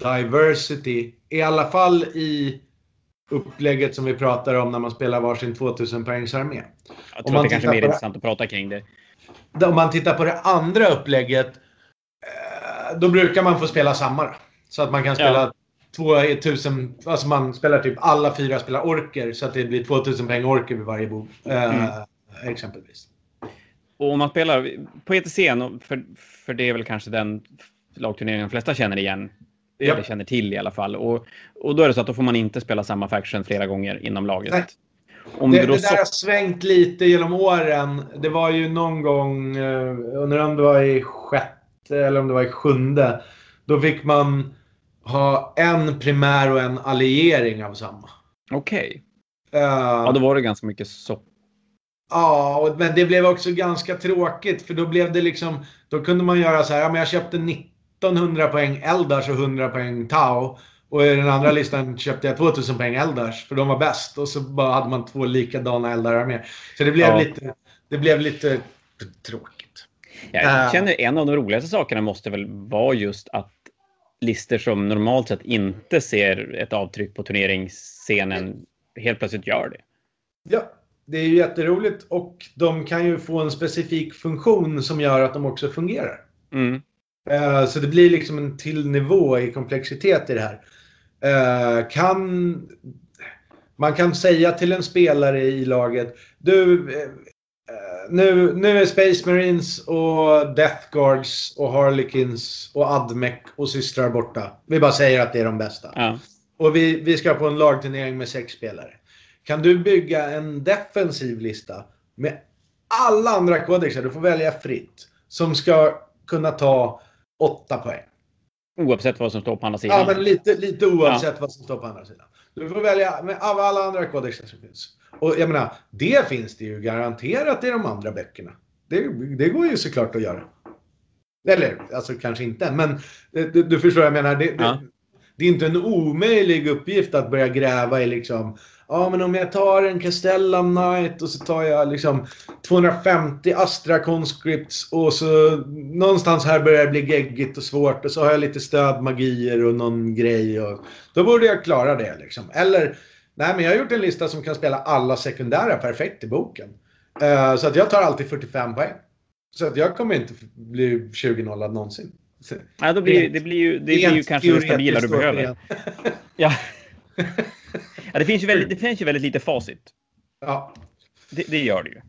diversity. I alla fall i upplägget som vi pratar om när man spelar varsin 2000 poängs armé. Jag tror att det kanske är mer intressant att prata kring det. Om man tittar på det andra upplägget, eh, då brukar man få spela samma. Så att man kan spela ja. 2000, alltså man spelar typ alla fyra spelar orker så att det blir 2000 poäng orker vid varje bord. Eh, mm. Exempelvis. Och om man spelar på ETC, för, för det är väl kanske den lagturneringen de flesta känner igen. Yep. Eller känner till i alla fall. Och, och då är det så att då får man inte spela samma faction flera gånger inom laget. Nej. Om det, det, det där har svängt lite genom åren. Det var ju någon gång, eh, undrar om det var i sjätte eller om det var i sjunde. Då fick man ha en primär och en alliering av samma. Okej. Okay. Uh, ja, då var det ganska mycket sopp. Ja, men det blev också ganska tråkigt för då blev det liksom, då kunde man göra så här, ja men jag köpte 1900 poäng Eldars och 100 poäng Tau. Och i den andra listan köpte jag 2000 poäng Eldars för de var bäst. Och så bara hade man två likadana Eldar med. Så det blev, ja. lite, det blev lite tråkigt. Jag uh, känner en av de roligaste sakerna måste väl vara just att listor som normalt sett inte ser ett avtryck på turneringsscenen helt plötsligt gör det. Ja, det är ju jätteroligt och de kan ju få en specifik funktion som gör att de också fungerar. Mm. Uh, så det blir liksom en till nivå i komplexitet i det här. Uh, kan, man kan säga till en spelare i laget, du, uh, nu, nu är Space Marines och Death Guards och Harlequins och Admec och systrar borta. Vi bara säger att det är de bästa. Ja. Och vi, vi ska på en lagturnering med sex spelare. Kan du bygga en defensiv lista med alla andra kodexar, du får välja fritt, som ska kunna ta 8 poäng. Oavsett vad som står på andra sidan? Ja, men lite, lite oavsett ja. vad som står på andra sidan. Du får välja med alla andra kodexar som finns. Och jag menar, det finns det ju garanterat i de andra böckerna. Det, det går ju såklart att göra. Eller, alltså kanske inte, men du, du förstår vad jag menar. Det, ja. det, det, är inte en omöjlig uppgift att börja gräva i liksom Ja, men om jag tar en Castellan Knight och så tar jag liksom 250 Astra Conscripts och så någonstans här börjar det bli geggigt och svårt och så har jag lite stödmagier och någon grej och då borde jag klara det liksom. Eller, nej men jag har gjort en lista som kan spela alla sekundära perfekt i boken. Uh, så att jag tar alltid 45 poäng. Så att jag kommer inte bli 20-nollad någonsin. Ja, då blir, det blir ju, det blir ju kanske det stabila du behöver. ja. Ja, det finns ju väldigt, det finns ju väldigt lite facit. Ja. Det, det gör det ju.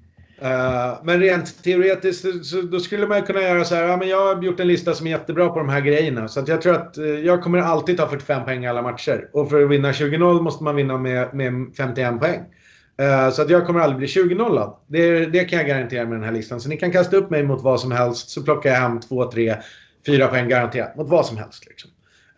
Uh, men rent teoretiskt så då skulle man kunna göra så här. Ja, men jag har gjort en lista som är jättebra på de här grejerna. Så jag tror att uh, jag kommer alltid ta 45 poäng i alla matcher. Och för att vinna 20-0 måste man vinna med, med 51 poäng. Uh, så att jag kommer aldrig bli 20-nollad. Det, det kan jag garantera med den här listan. Så ni kan kasta upp mig mot vad som helst så plockar jag hem 2, 3, 4 poäng garanterat. Mot vad som helst. Liksom.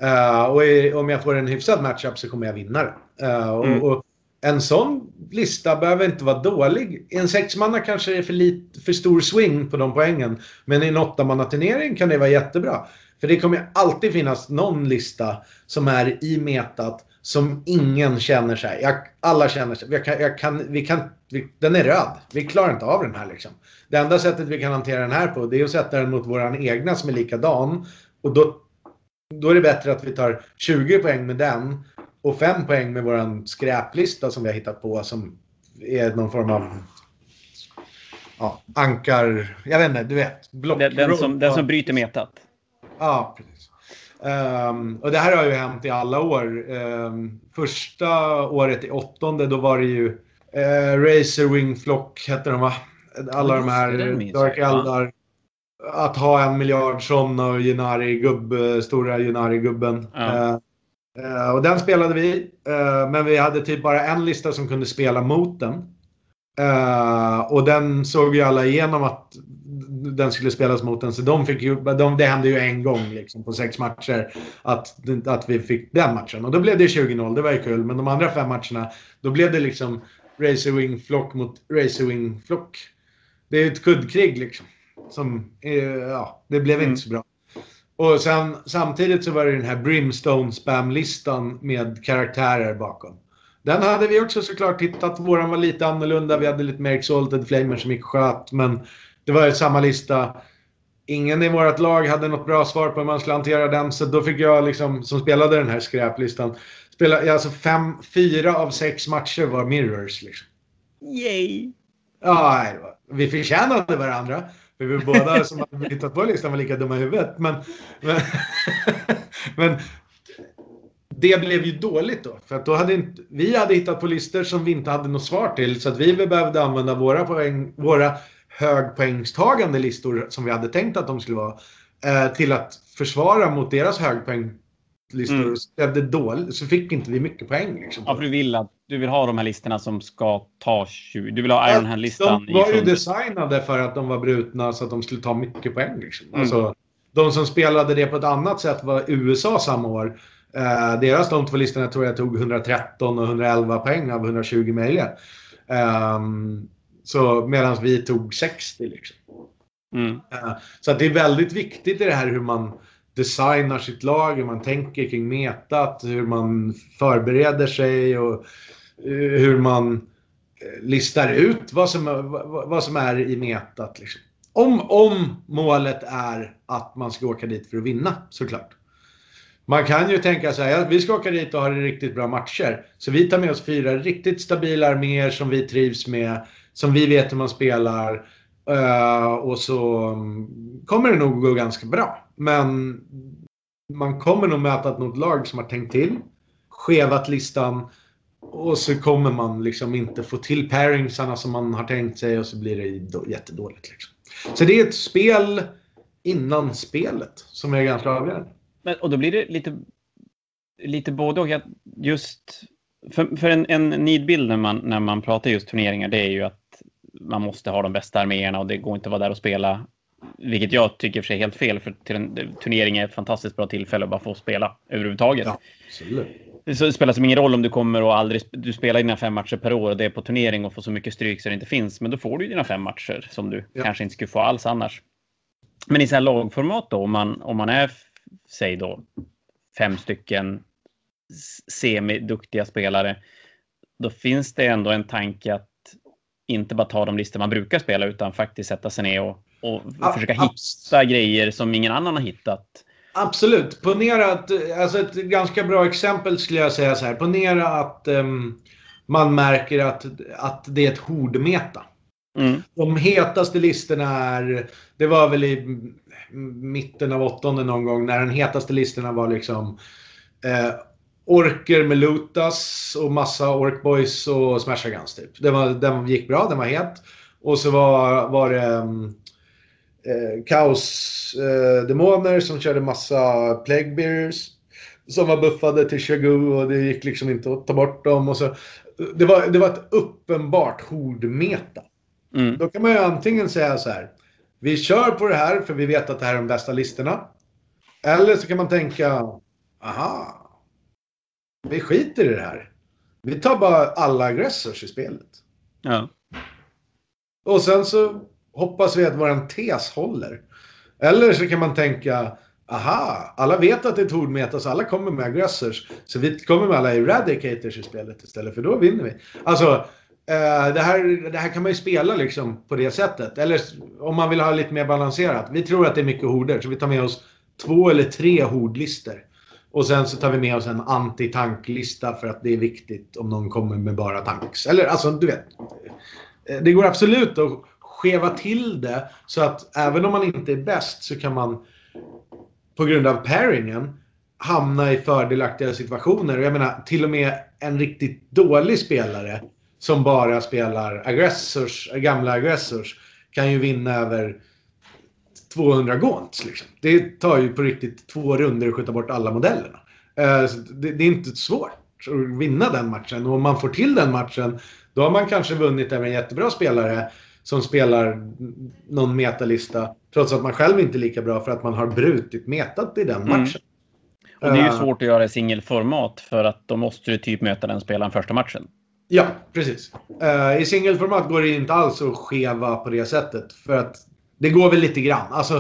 Uh, och i, om jag får en hyfsad matchup så kommer jag vinna det. Uh, och, mm. och, en sån lista behöver inte vara dålig. I en sexmanna kanske det är för, lit, för stor swing på de poängen. Men i en åttamannaturnering kan det vara jättebra. För det kommer alltid finnas någon lista som är i metat som ingen känner sig. Jag, alla känner sig. Jag kan, jag kan, vi kan, vi, den är röd. Vi klarar inte av den här liksom. Det enda sättet vi kan hantera den här på det är att sätta den mot våran egna som är likadan. Och då, då är det bättre att vi tar 20 poäng med den och 5 poäng med våran skräplista som vi har hittat på som är någon form av ja, ankar... Jag vet inte, du vet. Block, den, den, som, den som bryter metat. Ja, precis. Um, och det här har ju hänt i alla år. Um, första året i åttonde, då var det ju uh, Racer Wing Flock, hette de va? Alla de här Dark Eldar. Att ha en miljard sådana och Genari gubb, stora Genari-gubben. Ja. Uh, uh, och den spelade vi. men vi hade typ bara en lista som kunde spela mot den. och den såg ju alla igenom att den skulle spelas mot en. Så de fick ju, de, det hände ju en gång liksom, på sex matcher att, att vi fick den matchen. Och då blev det 20-0, det var ju kul. Men de andra fem matcherna, då blev det liksom Racer Wing Flock mot Racer Wing Flock. Det är ett kuddkrig liksom. Som, ja, det blev mm. inte så bra. Och sen, samtidigt så var det den här Brimstone Spam-listan med karaktärer bakom. Den hade vi också såklart tittat. Våran var lite annorlunda. Vi hade lite mer Exalted Flamer som gick sköt. Men det var samma lista. Ingen i vårt lag hade något bra svar på hur man skulle hantera den. Så då fick jag liksom, som spelade den här skräplistan, spela, alltså fem, fyra av sex matcher var mirrors. Liksom. Yay! Ja, vi förtjänade varandra. För vi båda som hade hittat på listan var lika dumma i huvudet. Men, men, men det blev ju dåligt då. För att då hade inte, vi hade hittat på listor som vi inte hade något svar till. Så att vi behövde använda våra, poäng, våra högpoängstagande listor som vi hade tänkt att de skulle vara eh, till att försvara mot deras högpoänglistor. Mm. Så, det dåligt, så fick inte vi mycket poäng. Liksom. Ja, för du vill, att, du vill ha de här listorna som ska ta 20. Du vill ha Iron Hand-listan. De var ju designade för att de var brutna så att de skulle ta mycket poäng. Liksom. Mm. Alltså, de som spelade det på ett annat sätt var USA samma år. Eh, deras de två listorna tror jag tog 113 och 111 poäng av 120 möjliga. Um, så medan vi tog 60 liksom. Mm. Så att det är väldigt viktigt i det här hur man designar sitt lag, hur man tänker kring metat, hur man förbereder sig och eh, hur man eh, listar ut vad som, vad som är i metat. Liksom. Om, om målet är att man ska åka dit för att vinna, såklart. Man kan ju tänka så här, vi ska åka dit och ha riktigt bra matcher. Så vi tar med oss fyra riktigt stabila arméer som vi trivs med som vi vet hur man spelar. Uh, och så mm, kommer det nog gå ganska bra. Men man kommer nog möta något lag som har tänkt till, skevat listan och så kommer man liksom inte få till pairingsarna som man har tänkt sig och så blir det jättedåligt. Liksom. Så det är ett spel innan spelet som är ganska avgörande. Men, och då blir det lite, lite både och. Just för, för en, en nidbild när man, när man pratar just turneringar, det är ju att man måste ha de bästa arméerna och det går inte att vara där och spela. Vilket jag tycker för sig är helt fel, för turnering är ett fantastiskt bra tillfälle att bara få spela överhuvudtaget. Ja. Det spelar som ingen roll om du kommer och aldrig du spelar dina fem matcher per år och det är på turnering och får så mycket stryk så det inte finns. Men då får du dina fem matcher som du ja. kanske inte skulle få alls annars. Men i så här lagformat då, om man, om man är, säg då, fem stycken semiduktiga spelare, då finns det ändå en tanke att inte bara ta de listor man brukar spela utan faktiskt sätta sig ner och, och ja, försöka hitta grejer som ingen annan har hittat. Absolut. Ponera att, alltså ett ganska bra exempel skulle jag säga så här. Ponera att um, man märker att, att det är ett hordmeta. Mm. De hetaste listorna är, det var väl i mitten av åttonde någon gång när den hetaste listorna var liksom eh, orker med Lutas och massa Orkboys och Smasha Guns typ. Den, var, den gick bra, den var het. Och så var, var det um, eh, kaosdemoner eh, som körde massa Plague Bearers. Som var buffade till Shagu och det gick liksom inte att ta bort dem. Och så, det, var, det var ett uppenbart hordmeta. Mm. Då kan man ju antingen säga så här. Vi kör på det här för vi vet att det här är de bästa listorna. Eller så kan man tänka aha. Vi skiter i det här. Vi tar bara alla aggressors i spelet. Ja. Och sen så hoppas vi att våran tes håller. Eller så kan man tänka, aha, alla vet att det är tordmeta så alla kommer med aggressors. Så vi kommer med alla eradicators i spelet istället för då vinner vi. Alltså, eh, det, här, det här kan man ju spela liksom på det sättet. Eller om man vill ha lite mer balanserat. Vi tror att det är mycket horder så vi tar med oss två eller tre hordlister. Och sen så tar vi med oss en anti-tanklista för att det är viktigt om någon kommer med bara tanks. Eller alltså, du vet. Eh, det går absolut att skeva till det så att även om man inte är bäst så kan man på grund av pairingen hamna i fördelaktiga situationer. Och jag menar, till och med en riktigt dålig spelare som bara spelar aggressors, gamla aggressors kan ju vinna över 200 gånts. Liksom. Det tar ju på riktigt två runder att skjuta bort alla modellerna. Eh, det, det, är inte svårt att vinna den matchen. Och om man får till den matchen, då har man kanske vunnit över en jättebra spelare som spelar någon metalista. Trots att man själv inte är lika bra för att man har brutit metat i den mm. matchen. Mm. Och det är ju eh. svårt att göra i singelformat för att då måste du typ möta den spelaren första matchen. Ja, precis. Uh, I singelformat går det inte alls att skeva på det sättet. För att det går väl lite grann. Alltså,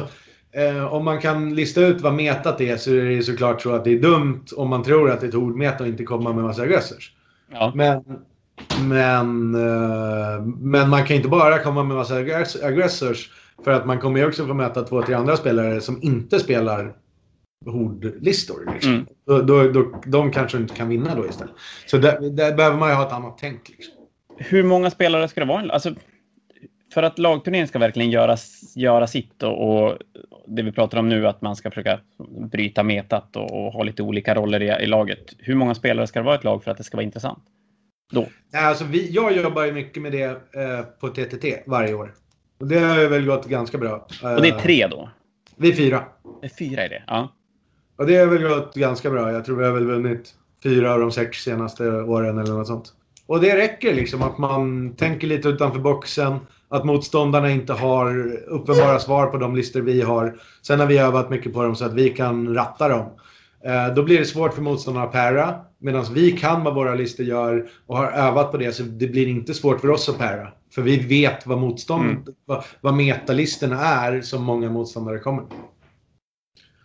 uh, om man kan lista ut vad metat är så är det såklart så att det är dumt om man tror att det är ett ordmeta och inte komma med massa aggressors. Ja. Men men, eh, men man kan inte bara komma med massa aggressors. För att man kommer ju också få möta två, tre andra spelare som inte spelar hordlistor. Liksom. Mm. Då, då, då, de kanske inte kan vinna då istället. Så där, där behöver man ju ha ett annat tänk. Liksom. Hur många spelare ska det vara? Alltså, för att lagturneringen ska verkligen göra, göra sitt och, och, det vi pratar om nu att man ska försöka bryta metat och, och ha lite olika roller i, i, laget. Hur många spelare ska det vara i ett lag för att det ska vara intressant? Då? Alltså vi, jag jobbar ju mycket med det eh, på TTT varje år. Och det har väl gått ganska bra. Och det är tre då? Vi är fyra. Det är fyra är det? Ja. Och det har väl gått ganska bra. Jag tror vi har väl vunnit fyra av de sex senaste åren eller något sånt. Och det räcker liksom att man tänker lite utanför boxen. Att motståndarna inte har uppenbara svar på de listor vi har. Sen har vi övat mycket på dem så att vi kan ratta dem. Eh, då blir det svårt för motståndarna att para. Medan vi kan vad våra listor gör och har övat på det så det blir inte svårt för oss att para. För vi vet vad motstånd, mm. vad, vad metalistorna är som många motståndare kommer.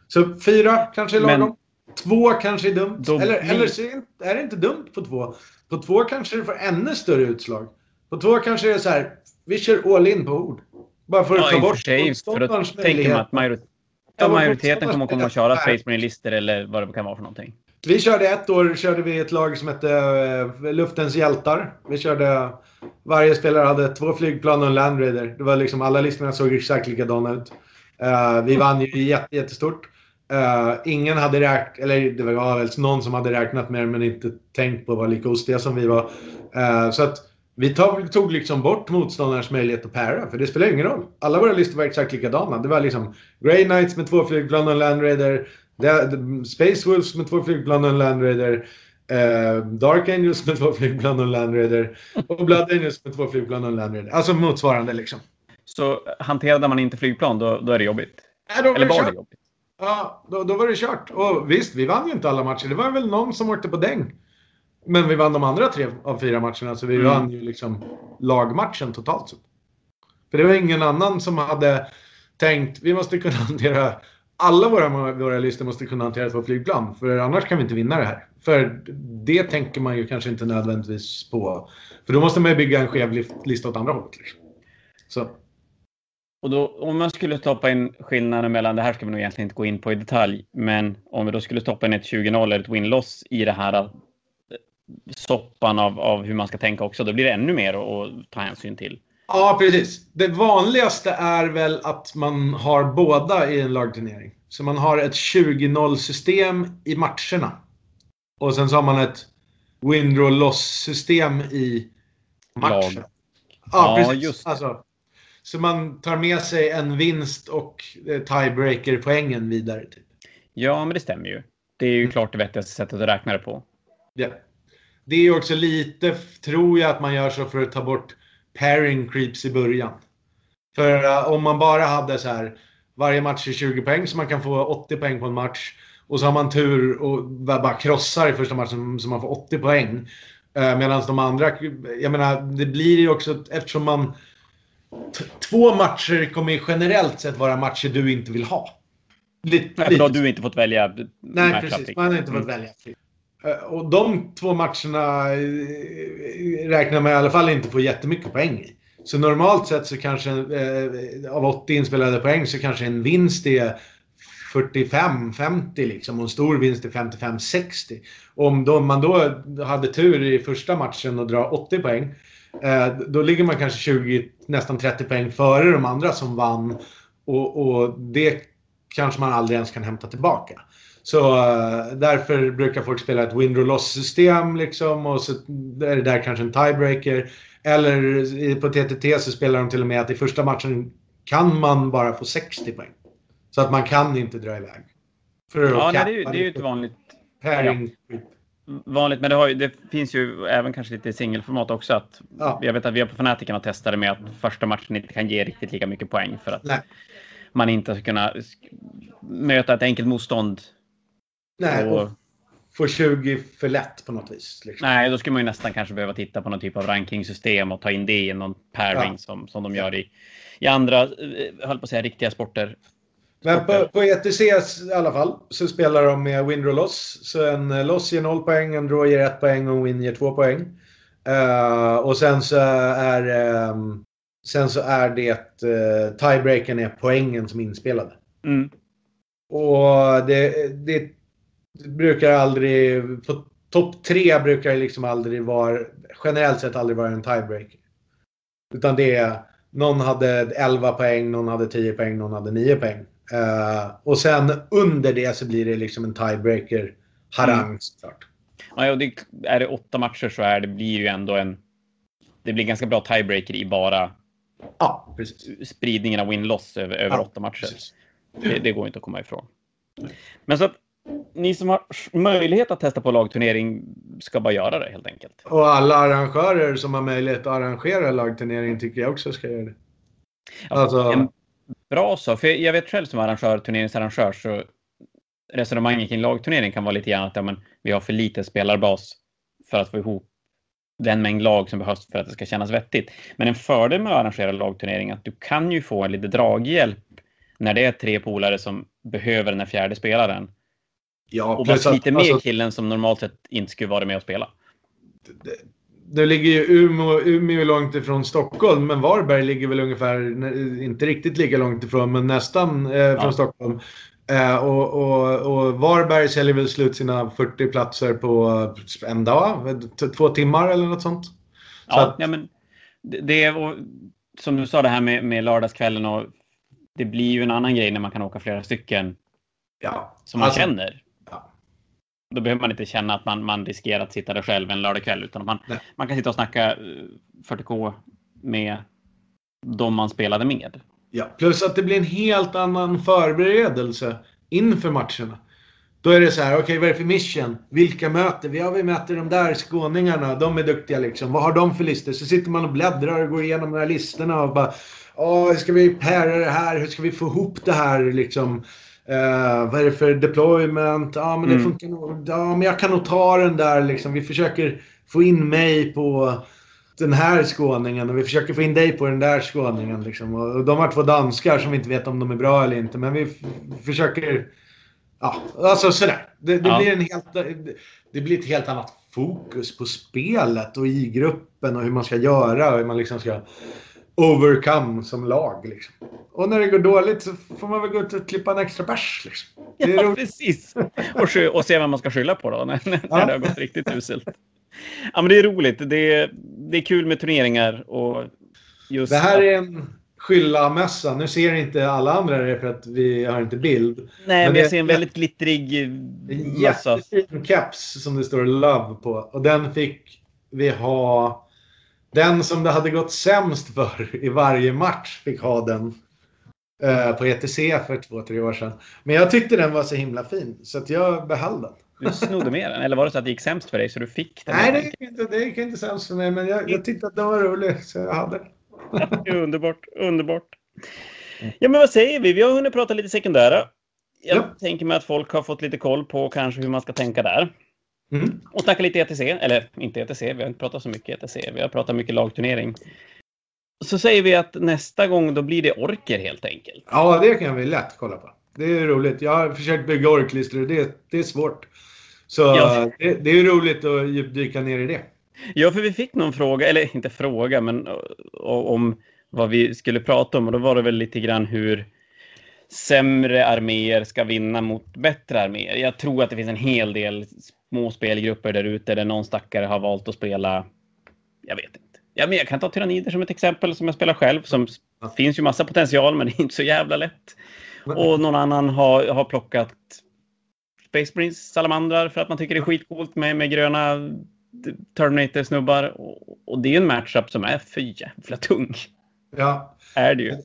Så fyra kanske är lagom. Men, två kanske är dumt. Då, eller, eller så är det inte dumt på två. På två kanske det får ännu större utslag. På två kanske det är så här, vi kör all in på ord. Bara för att ja, ta bort motståndarens möjlighet. Att majoritet, ja, majoriteten kommer att komma att köra Space Marine-listor eller vad det kan vara för någonting. Vi körde ett år körde vi ett lag som hette uh, Luftens hjältar. Vi körde... Varje spelare hade två flygplan och en Land Raider. Det var liksom, alla listorna såg exakt likadana ut. Uh, vi vann ju jätte, jättestort. Uh, ingen hade räknat, eller det var väl någon som hade räknat med det men inte tänkt på att vara lika ostiga som vi var. så att vi tog, tog liksom bort motståndarens möjlighet att para, för det spelar ingen roll. Alla våra listor var exakt likadana. Det var liksom Grey Knights med två flygplan och en Land Raider. Space Wolves med två flygplan och en Land Raider. Eh, Dark Angels med två flygplan och en Land Raider. Och Blood Angels med två flygplan och en Land Raider. Alltså motsvarande liksom. Så hanterade man inte flygplan, då, då är det jobbigt? Nej, då Eller var det, det jobbigt? Ja, då, då var det kört. Och visst, vi vann ju inte alla matcher. Det var väl någon som åkte på däng. Men vi vann de andra tre av fyra matcherna, så vi mm. vann ju liksom lagmatchen totalt sett. För det var ingen annan som hade tänkt vi måste kunna hantera alla våra, våra listor måste kunna hantera två flygplan. För annars kan vi inte vinna det här. För det tänker man ju kanske inte nödvändigtvis på. För då måste man ju bygga en skev lista åt andra hållet. Liksom. Så. Och då, om man skulle stoppa in skillnaden mellan, det här ska vi nog egentligen inte gå in på i detalj, men om vi då skulle stoppa in ett 20-0 eller ett win-loss i det här soppan av, av hur man ska tänka också, då blir det ännu mer att ta hänsyn till. Ja, precis. Det vanligaste är väl att man har båda i en lagturnering. Så man har ett 20-0 system i matcherna. Och sen så har man ett win draw loss system i matchen. Lag. Ja, ja, precis. Just alltså, så man tar med sig en vinst och eh, tiebreaker-poängen vidare. Typ. Ja, men det stämmer ju. Det är ju mm. klart det vettigaste sättet att räkna det på. Ja. Det är också lite, tror jag, att man gör så för att ta bort pairing creeps i början. För uh, om man bara hade så här varje match är 20 poäng så man kan få 80 poäng på en match. Och så har man tur och bara krossar i första matchen så man får 80 poäng. Eh, Medan de andra, jag menar, det blir ju också eftersom man... Två matcher kommer ju generellt sett vara matcher du inte vill ha. Lite, Nej, för då har du inte fått välja. Nej, precis. Man har inte fått mm. välja. Eh, och de två matcherna eh, räknar man i alla fall inte få jättemycket poäng i. Så normalt sett så kanske eh, av 80 inspelade poäng så kanske en vinst är 45-50 liksom och en stor vinst är 55-60. Om då, man då hade tur i första matchen och drar 80 poäng eh, då ligger man kanske 20, nästan 30 poäng före de andra som vann. Och, och det kanske man aldrig ens kan hämta tillbaka. Så uh, därför brukar folk spela ett win loss system liksom och så är det där kanske en tiebreaker. Eller på TTT så spelar de till och med att i första matchen kan man bara få 60 poäng. Så att man kan inte dra iväg. För ja, nej, det, är ju, det är ju ett vanligt... Pairing. Ja. Vanligt, men det, ju, det, finns ju även kanske lite singelformat också. Att, ja. Jag vet att vi har på Fanatikerna testade med att första matchen inte kan ge riktigt lika mycket poäng för att nej. Man inte ska kunna möta ett enkelt motstånd. Nej, och, och få 20 för lätt på något vis. Liksom. Nej, då skulle man ju nästan kanske behöva titta på någon typ av rankingsystem och ta in det i någon pairing ja. som, som de gör i, i andra, eh, höll på att säga, riktiga sporter. Men på, på ETC i alla fall så spelar de med win draw loss. Så en eh, loss ger 0 poäng, en draw ger 1 poäng och en win ger 2 poäng. Uh, och sen så är, um, sen så är det uh, tiebreaken är poängen som är inspelade. Mm. Och det, det brukar aldrig... På topp tre brukar det liksom aldrig vara... Generellt sett aldrig vara en tiebreaker. Utan det är... Någon hade 11 poäng, någon hade 10 poäng, någon hade 9 poäng. Uh, och sen under det så blir det liksom en tiebreaker harang mm. såklart. Ja, och det, är det åtta matcher så är det blir ju ändå en... Det blir ganska bra tiebreaker i bara ja, spridningen av win-loss över, över ja, åtta matcher. Det, det, går inte att komma ifrån. Men så att ni som har möjlighet att testa på lagturnering ska bara göra det helt enkelt. Och alla arrangörer som har möjlighet att arrangera lagturnering tycker jag också ska göra det. Alltså... bra så, för jag vet själv som arrangör, turneringsarrangör, så resonemanget kring lagturnering kan vara lite grann att ja, men, vi har för lite spelarbas för att få ihop den mängd lag som behövs för att det ska kännas vettigt. Men en fördel med att arrangera lagturnering är att du kan ju få en lite draghjälp när det är tre polare som behöver den här fjärde spelaren Ja, och vara lite mer alltså, killen som normalt sett inte skulle vara med och spela. Det, det ligger ju Umeå, Umeå långt ifrån Stockholm, men Varberg ligger väl ungefär, inte riktigt lika långt ifrån, men nästan eh, ja. från Stockholm. Eh, och, och, och, Varberg säljer väl slut sina 40 platser på en dag, två timmar eller något sånt. Så ja, att, ja, men det är, som du sa det här med, med lördagskvällen och det blir ju en annan grej när man kan åka flera stycken. Ja, som man alltså, känner. Då behöver man inte känna att man, man riskerar att sitta där själv en lördagkväll utan man, man kan sitta och snacka 40K eh, med de man spelade med. Ja, plus att det blir en helt annan förberedelse inför matcherna. Då är det så här, okej okay, vad är det för mission? Vilka möter vi? Ja, vi möter de där skåningarna. De är duktiga liksom. Vad har de för listor? Så sitter man och bläddrar och går igenom de här listorna och bara... Åh, hur ska vi pära det här? Hur ska vi få ihop det här liksom? Uh, vad är det för deployment? Ja, men det mm. funkar nog. Ja, men jag kan nog ta den där liksom. Vi försöker få in mig på den här skåningen och vi försöker få in dig på den där skåningen. Liksom. Och de har två danskar som vi inte vet om de är bra eller inte. Men vi försöker... Ja, alltså sådär. Det, det ja. blir en helt, det blir ett helt annat fokus på spelet och i gruppen och hur man ska göra och hur man liksom ska overcome som lag. Liksom. Och när det går dåligt så får man väl gå ut och klippa en extra bärs. Liksom. Ja, precis. Och, och se vad man ska skylla på då, när, när ja. det har gått riktigt uselt. Ja, men det är roligt. Det är, det är kul med turneringar. Och just det här är en skylla-mässa. Nu ser inte alla andra det för att vi har inte bild. Nej, men, men jag ser en väldigt glittrig mössa. Jättefin keps som det står Love på. Och den fick vi ha den som det hade gått sämst för i varje match fick ha den eh, på ETC för två, tre år sedan. Men jag tyckte den var så himla fin så att jag behöll den. Du snodde med den? Eller var det så att det gick sämst för dig så du fick den? Nej, det gick inte, det gick inte sämst för mig. Men jag, jag tyckte att den var rolig så jag hade den. underbart, underbart. Ja, men vad säger vi? Vi har hunnit prata lite sekundära. jag ja. tänker mig att folk har fått lite koll på kanske hur man ska tänka där. Mm. Och snacka lite ETC, eller inte ETC, vi har inte pratat så mycket ETC, vi har pratat mycket lagturnering. Så säger vi att nästa gång då blir det orker helt enkelt. Ja, det kan vi lätt kolla på. Det är roligt. Jag har försökt bygga orklistor och det, det är svårt. Så ja. det, det, är roligt att djupdyka ner i det. Ja, för vi fick någon fråga, eller inte fråga, men om vad vi skulle prata om. Och då var det väl lite grann hur sämre arméer ska vinna mot bättre arméer. Jag tror att det finns en hel del små spelgrupper där ute där någon stackare har valt att spela, jag vet inte. Ja, men jag kan ta Tyrannider som ett exempel som jag spelar själv. Som ja. finns ju massa potential, men det är inte så jävla lätt. Och någon annan har, har plockat Space Marines salamandrar för att man tycker det är skitcoolt med, med gröna Terminator-snubbar. Och, och, det är en matchup som är för jävla tung. Ja. Är det ju.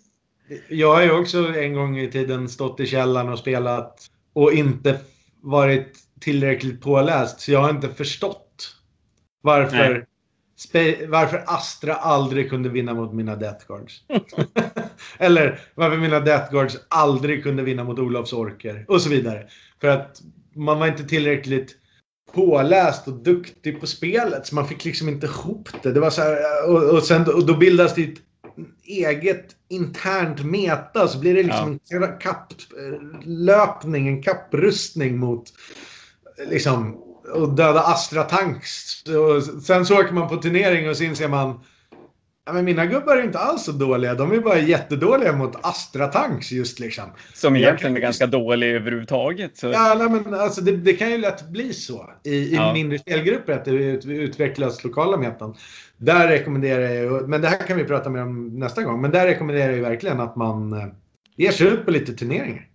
Jag har ju också en gång i tiden stått i källaren och spelat och inte varit tillräckligt påläst. Så jag har inte förstått varför, varför Astra aldrig kunde vinna mot mina Death Guards. Eller varför mina Death Guards aldrig kunde vinna mot Olofs orker. Och så vidare. För att man var inte tillräckligt påläst och duktig på spelet. Så man fick liksom inte ihop det. det var så här, och, och, sen, och då bildas det ett eget internt meta. Så blir det liksom ja. en kapplöpning, en kapprustning mot liksom och döda Astra Tanks. Och sen så åker man på turnering och så inser man Ja, men mina gubbar är inte alls så dåliga. De är bara jättedåliga mot Astra Tanks just liksom. Som egentligen är ganska dålig överhuvudtaget. Så... Ja, nej, men alltså det, det, kan ju lätt bli så i, i ja. mindre spelgrupper att det utvecklas lokala metan. Där rekommenderar jag, men det här kan vi prata mer om nästa gång, men där rekommenderar jag verkligen att man eh, ger sig ut på lite turneringar.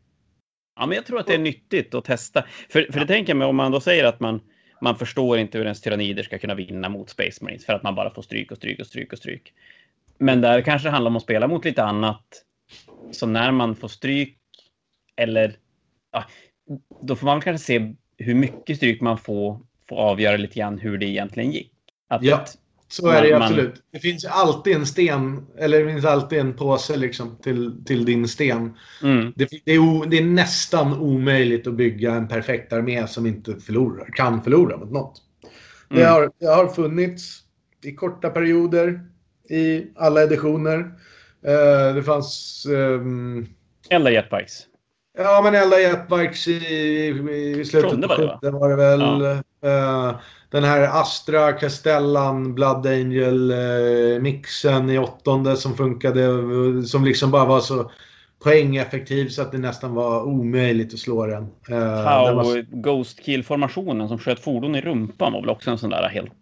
Ja, men jag tror att det är nyttigt att testa. För, för det tänker jag mig om man då säger att man man förstår inte hur ens tyrannider ska kunna vinna mot Space Marines för att man bara får stryk och stryk och stryk och stryk. Men där kanske det handlar om att spela mot lite annat. Så när man får stryk eller ja, då får man kanske se hur mycket stryk man får, får avgöra lite grann hur det egentligen gick. Att ja. Så är det man, absolut. Det finns alltid en sten, eller det finns alltid en påse liksom till, till din sten. Mm. Det, det, är o, det, är nästan omöjligt att bygga en perfekt armé som inte förlorar, kan förlora mot något. Mm. Det, har, det har funnits i korta perioder i alla editioner. Uh, det fanns... Um, Elda jetbikes. Ja, men elda jetbikes i, i slutet på 70 var det väl. Ja. Uh, den här Astra, Castellan, Blood Angel-mixen eh, i åttonde som funkade. Som liksom bara var så poängeffektiv så att det nästan var omöjligt att slå den. Eh, Tau var... Ghost Kill-formationen som sköt fordon i rumpan var väl också en sån där helt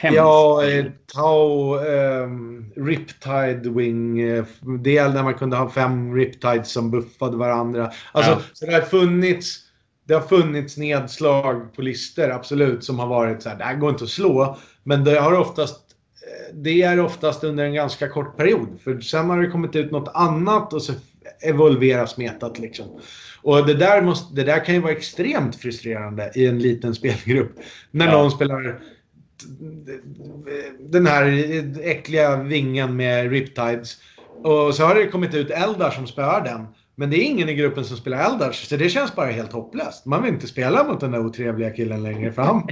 hemsk. Ja, eh, Tau eh, Riptide Wing. Eh, del där man kunde ha fem Riptides som buffade varandra. Alltså, ja. så det har funnits det har funnits nedslag på listor, absolut, som har varit så här, det här går inte att slå. Men det har oftast eh, det är oftast under en ganska kort period. För sen har det kommit ut något annat och så evolveras metat liksom. Och det där, måste, det där kan ju vara extremt frustrerande i en liten spelgrupp. När ja. någon spelar den här äckliga vingen med Riptides. Och så har det kommit ut eldar som spöar den. Men det är ingen i gruppen som spelar Eldars, så det känns bara helt hopplöst. Man vill inte spela mot den där otrevliga killen längre, för han,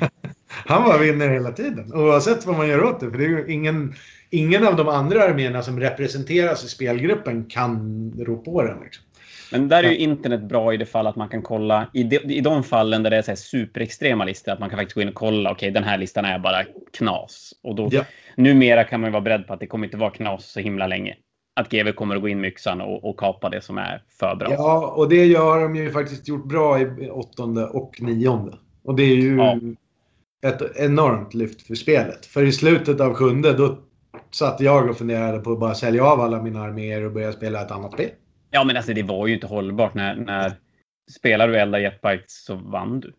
han bara vinner hela tiden. Oavsett vad man gör åt det, för det är ju ingen, ingen av de andra arméerna som representeras i spelgruppen kan rå på den. Liksom. Men där är ju internet bra i det fall att man kan kolla i de, i de fallen där det är så superextrema listor, att man kan faktiskt gå in och kolla, okej, okay, den här listan är bara knas. Och då, ja. numera kan man ju vara beredd på att det kommer inte vara knas så himla länge att GW kommer att gå in med yxan och, och kapa det som är för bra. Ja, och det gör de ju faktiskt gjort bra i åttonde och nionde. Och det är ju ja. ett enormt lyft för spelet. För i slutet av sjunde då satt jag och funderade på att bara sälja av alla mina arméer och börja spela ett annat spel. Ja, men alltså det var ju inte hållbart när, när spelar du Elda Jetbikes så vann du.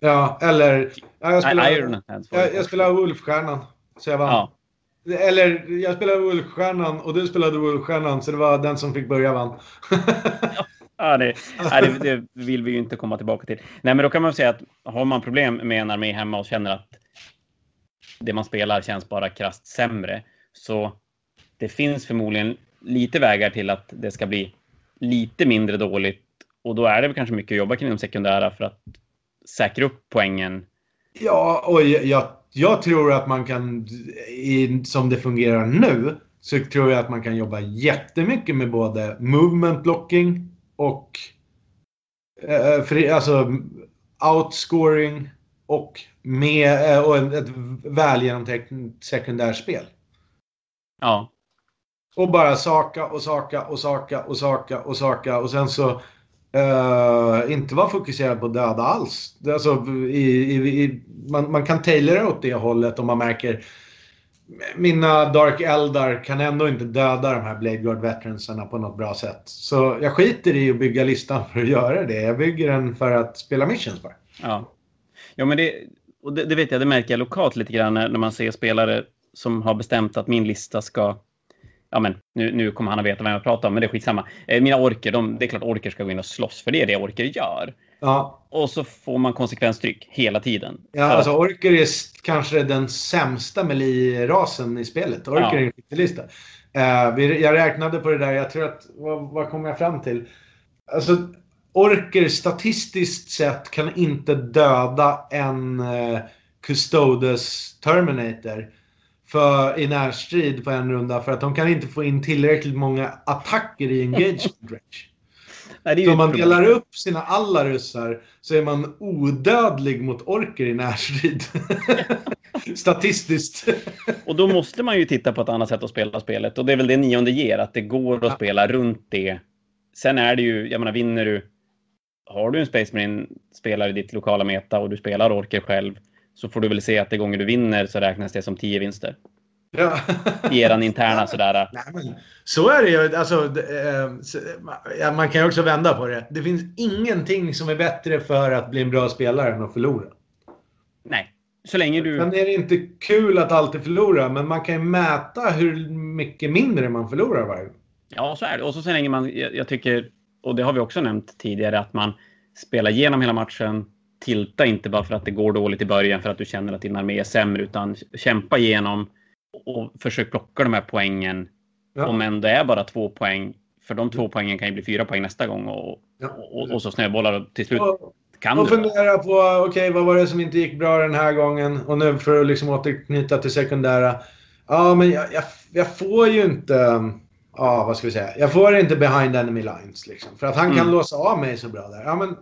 Ja, eller... Ja, jag spelade, jag, jag spelade Wolfstjärnan. Så jag vann. Ja. Eller jag spelade Wolfstjärnan och du spelade Wolfstjärnan så det var den som fick börja vann. ja, det, det, det, vill vi ju inte komma tillbaka till. Nej, men då kan man säga att har man problem med en armé hemma och känner att det man spelar känns bara krasst sämre så det finns förmodligen lite vägar till att det ska bli lite mindre dåligt Och då är det kanske mycket att jobba kring de sekundära för att säkra upp poängen. Ja, och jag, jag tror att man kan, i, som det fungerar nu, så tror jag att man kan jobba jättemycket med både movement blocking och eh, för, alltså outscoring och, med, eh, och ett väl genomtänkt sekundärspel. Ja. Och bara saka och saka och saka och saka och saka och sen så uh, inte vara fokuserad på döda alls. Alltså, i, i, i, man, man kan tailora åt det hållet om man märker mina Dark Eldar kan ändå inte döda de här Blade Guard Veteransarna på något bra sätt. Så jag skiter i att bygga listan för att göra det. Jag bygger den för att spela missions bara. Ja, ja men det, och det, det vet jag, det märker jag lokalt lite grann när, när man ser spelare som har bestämt att min lista ska ja men nu, nu kommer han att veta vem jag pratar om, men det är skitsamma. Eh, mina orker, de, det är klart orker ska gå in och slåss, för det är det orker gör. Ja. Och så får man konsekvenstryck hela tiden. Ja, så. alltså orker är kanske den sämsta melee-rasen i spelet. Orker ja. är en skittelista. Uh, jag räknade på det där, jag tror att, vad, vad kom jag fram till? Alltså, orker statistiskt sett kan inte döda en uh, Custodes Terminator för, i närstrid på en runda för att de kan inte få in tillräckligt många attacker i engagement range. Nej, så om man delar upp sina alla ryssar så är man odödlig mot orker i närstrid. Statistiskt. och då måste man ju titta på ett annat sätt att spela spelet. Och det är väl det nionde ger, att det går att ja. spela runt det. Sen är det ju, jag menar vinner du, har du en Space Marine spelar i ditt lokala meta och du spelar orker själv, så får du väl se att det gånger du vinner så räknas det som tio vinster. Ja. I eran interna sådär. Nej, men, så är det ju. Alltså, eh, man kan ju också vända på det. Det finns ingenting som är bättre för att bli en bra spelare än att förlora. Nej, så länge du... Sen är det inte kul att alltid förlora, men man kan ju mäta hur mycket mindre man förlorar varje gång. Ja, så är det. Och så, så länge man, jag, jag tycker, och det har vi också nämnt tidigare, att man spelar igenom hela matchen, tilta inte bara för att det går dåligt i början för att du känner att din armé är sämre utan kämpa igenom och försök plocka de här poängen. Ja. Om än det är bara två poäng. För de två poängen kan ju bli fyra poäng nästa gång och, ja. och, och, så snöbollar till slut och, kan och du. Fundera på okej, okay, vad var det som inte gick bra den här gången? Och nu för att liksom återknyta till sekundära. Ja, men jag, jag, jag får ju inte ja, vad ska vi säga? Jag får inte behind enemy lines liksom. För att han mm. kan låsa av mig så bra där. Ja, men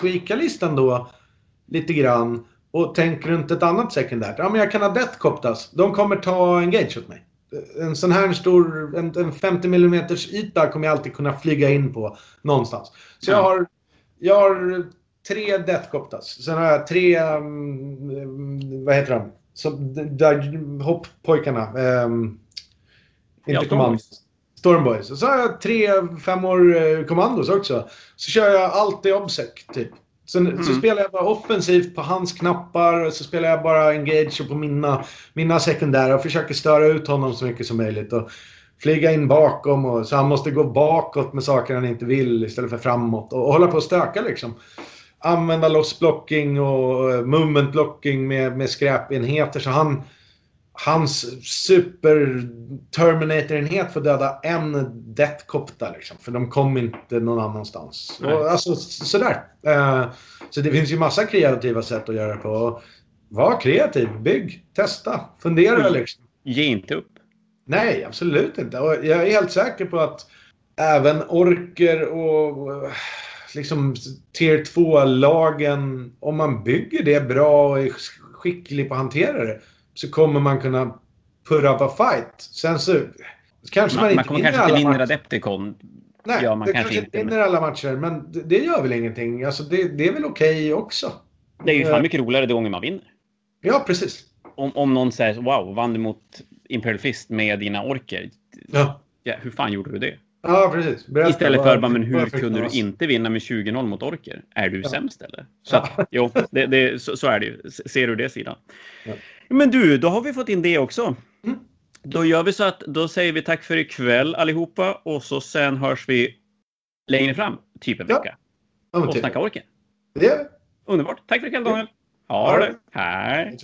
tweaka listan då lite grann och tänk runt ett annat sekundärt. Ja, men jag kan ha Death Coptas. De kommer ta engage åt mig. En sån här stor, en, en 50 mm yta kommer jag alltid kunna flyga in på någonstans. Så jag har, jag har tre Death Coptas. Sen har jag tre, um, vad heter de? Som, där, hopp-pojkarna. Um, inte ja, kommandos. Stormboys. Och så har jag tre femmor eh, kommandos också. Så kör jag alltid obsec, typ. Så, mm. så spelar jag bara offensivt på hans knappar och så spelar jag bara engage på mina, mina sekundära och försöker störa ut honom så mycket som möjligt. Och flyga in bakom och, så han måste gå bakåt med saker han inte vill istället för framåt och, och hålla på och stöka liksom. Använda loss blocking och movement blocking med, med skräpenheter så han hans super Terminator-enhet får döda en Death Copta liksom. För de kom inte någon annanstans. Och, alltså sådär. Uh, så det finns ju massa kreativa sätt att göra det på. Var kreativ, bygg, testa, fundera liksom. Ge inte upp. Nej, absolut inte. Och jag är helt säker på att även orker och liksom tier 2-lagen, om man bygger det bra och är skicklig på att hantera det, så kommer man kunna put up a fight. Sen så kanske man, man inte man kommer kanske inte vinna Adepticon. Nej, ja, man det kanske inte vinner alla matcher, men det, det, gör väl ingenting. Alltså, det, det är väl okej okay också. Det är ju fan eh. mycket roligare de gånger man vinner. Ja, precis. Om, om någon säger wow, vann du mot Imperial Fist med dina orker? Ja. ja hur fan gjorde du det? Ja, precis. Berätta Istället för bara, men hur kunde du inte vinna med 20-0 mot orker? Är du ja. sämst eller? Så att, jo, det, det, så, så, är det ju. Ser du det sidan? Ja. Men du, då har vi fått in det också. Mm. Då gör vi så att då säger vi tack för ikväll allihopa och så sen hörs vi längre fram, typ en vecka. Ja. Och snackar orken. Det gör vi. Underbart. Tack för ikväll Daniel. Ha det. Hej.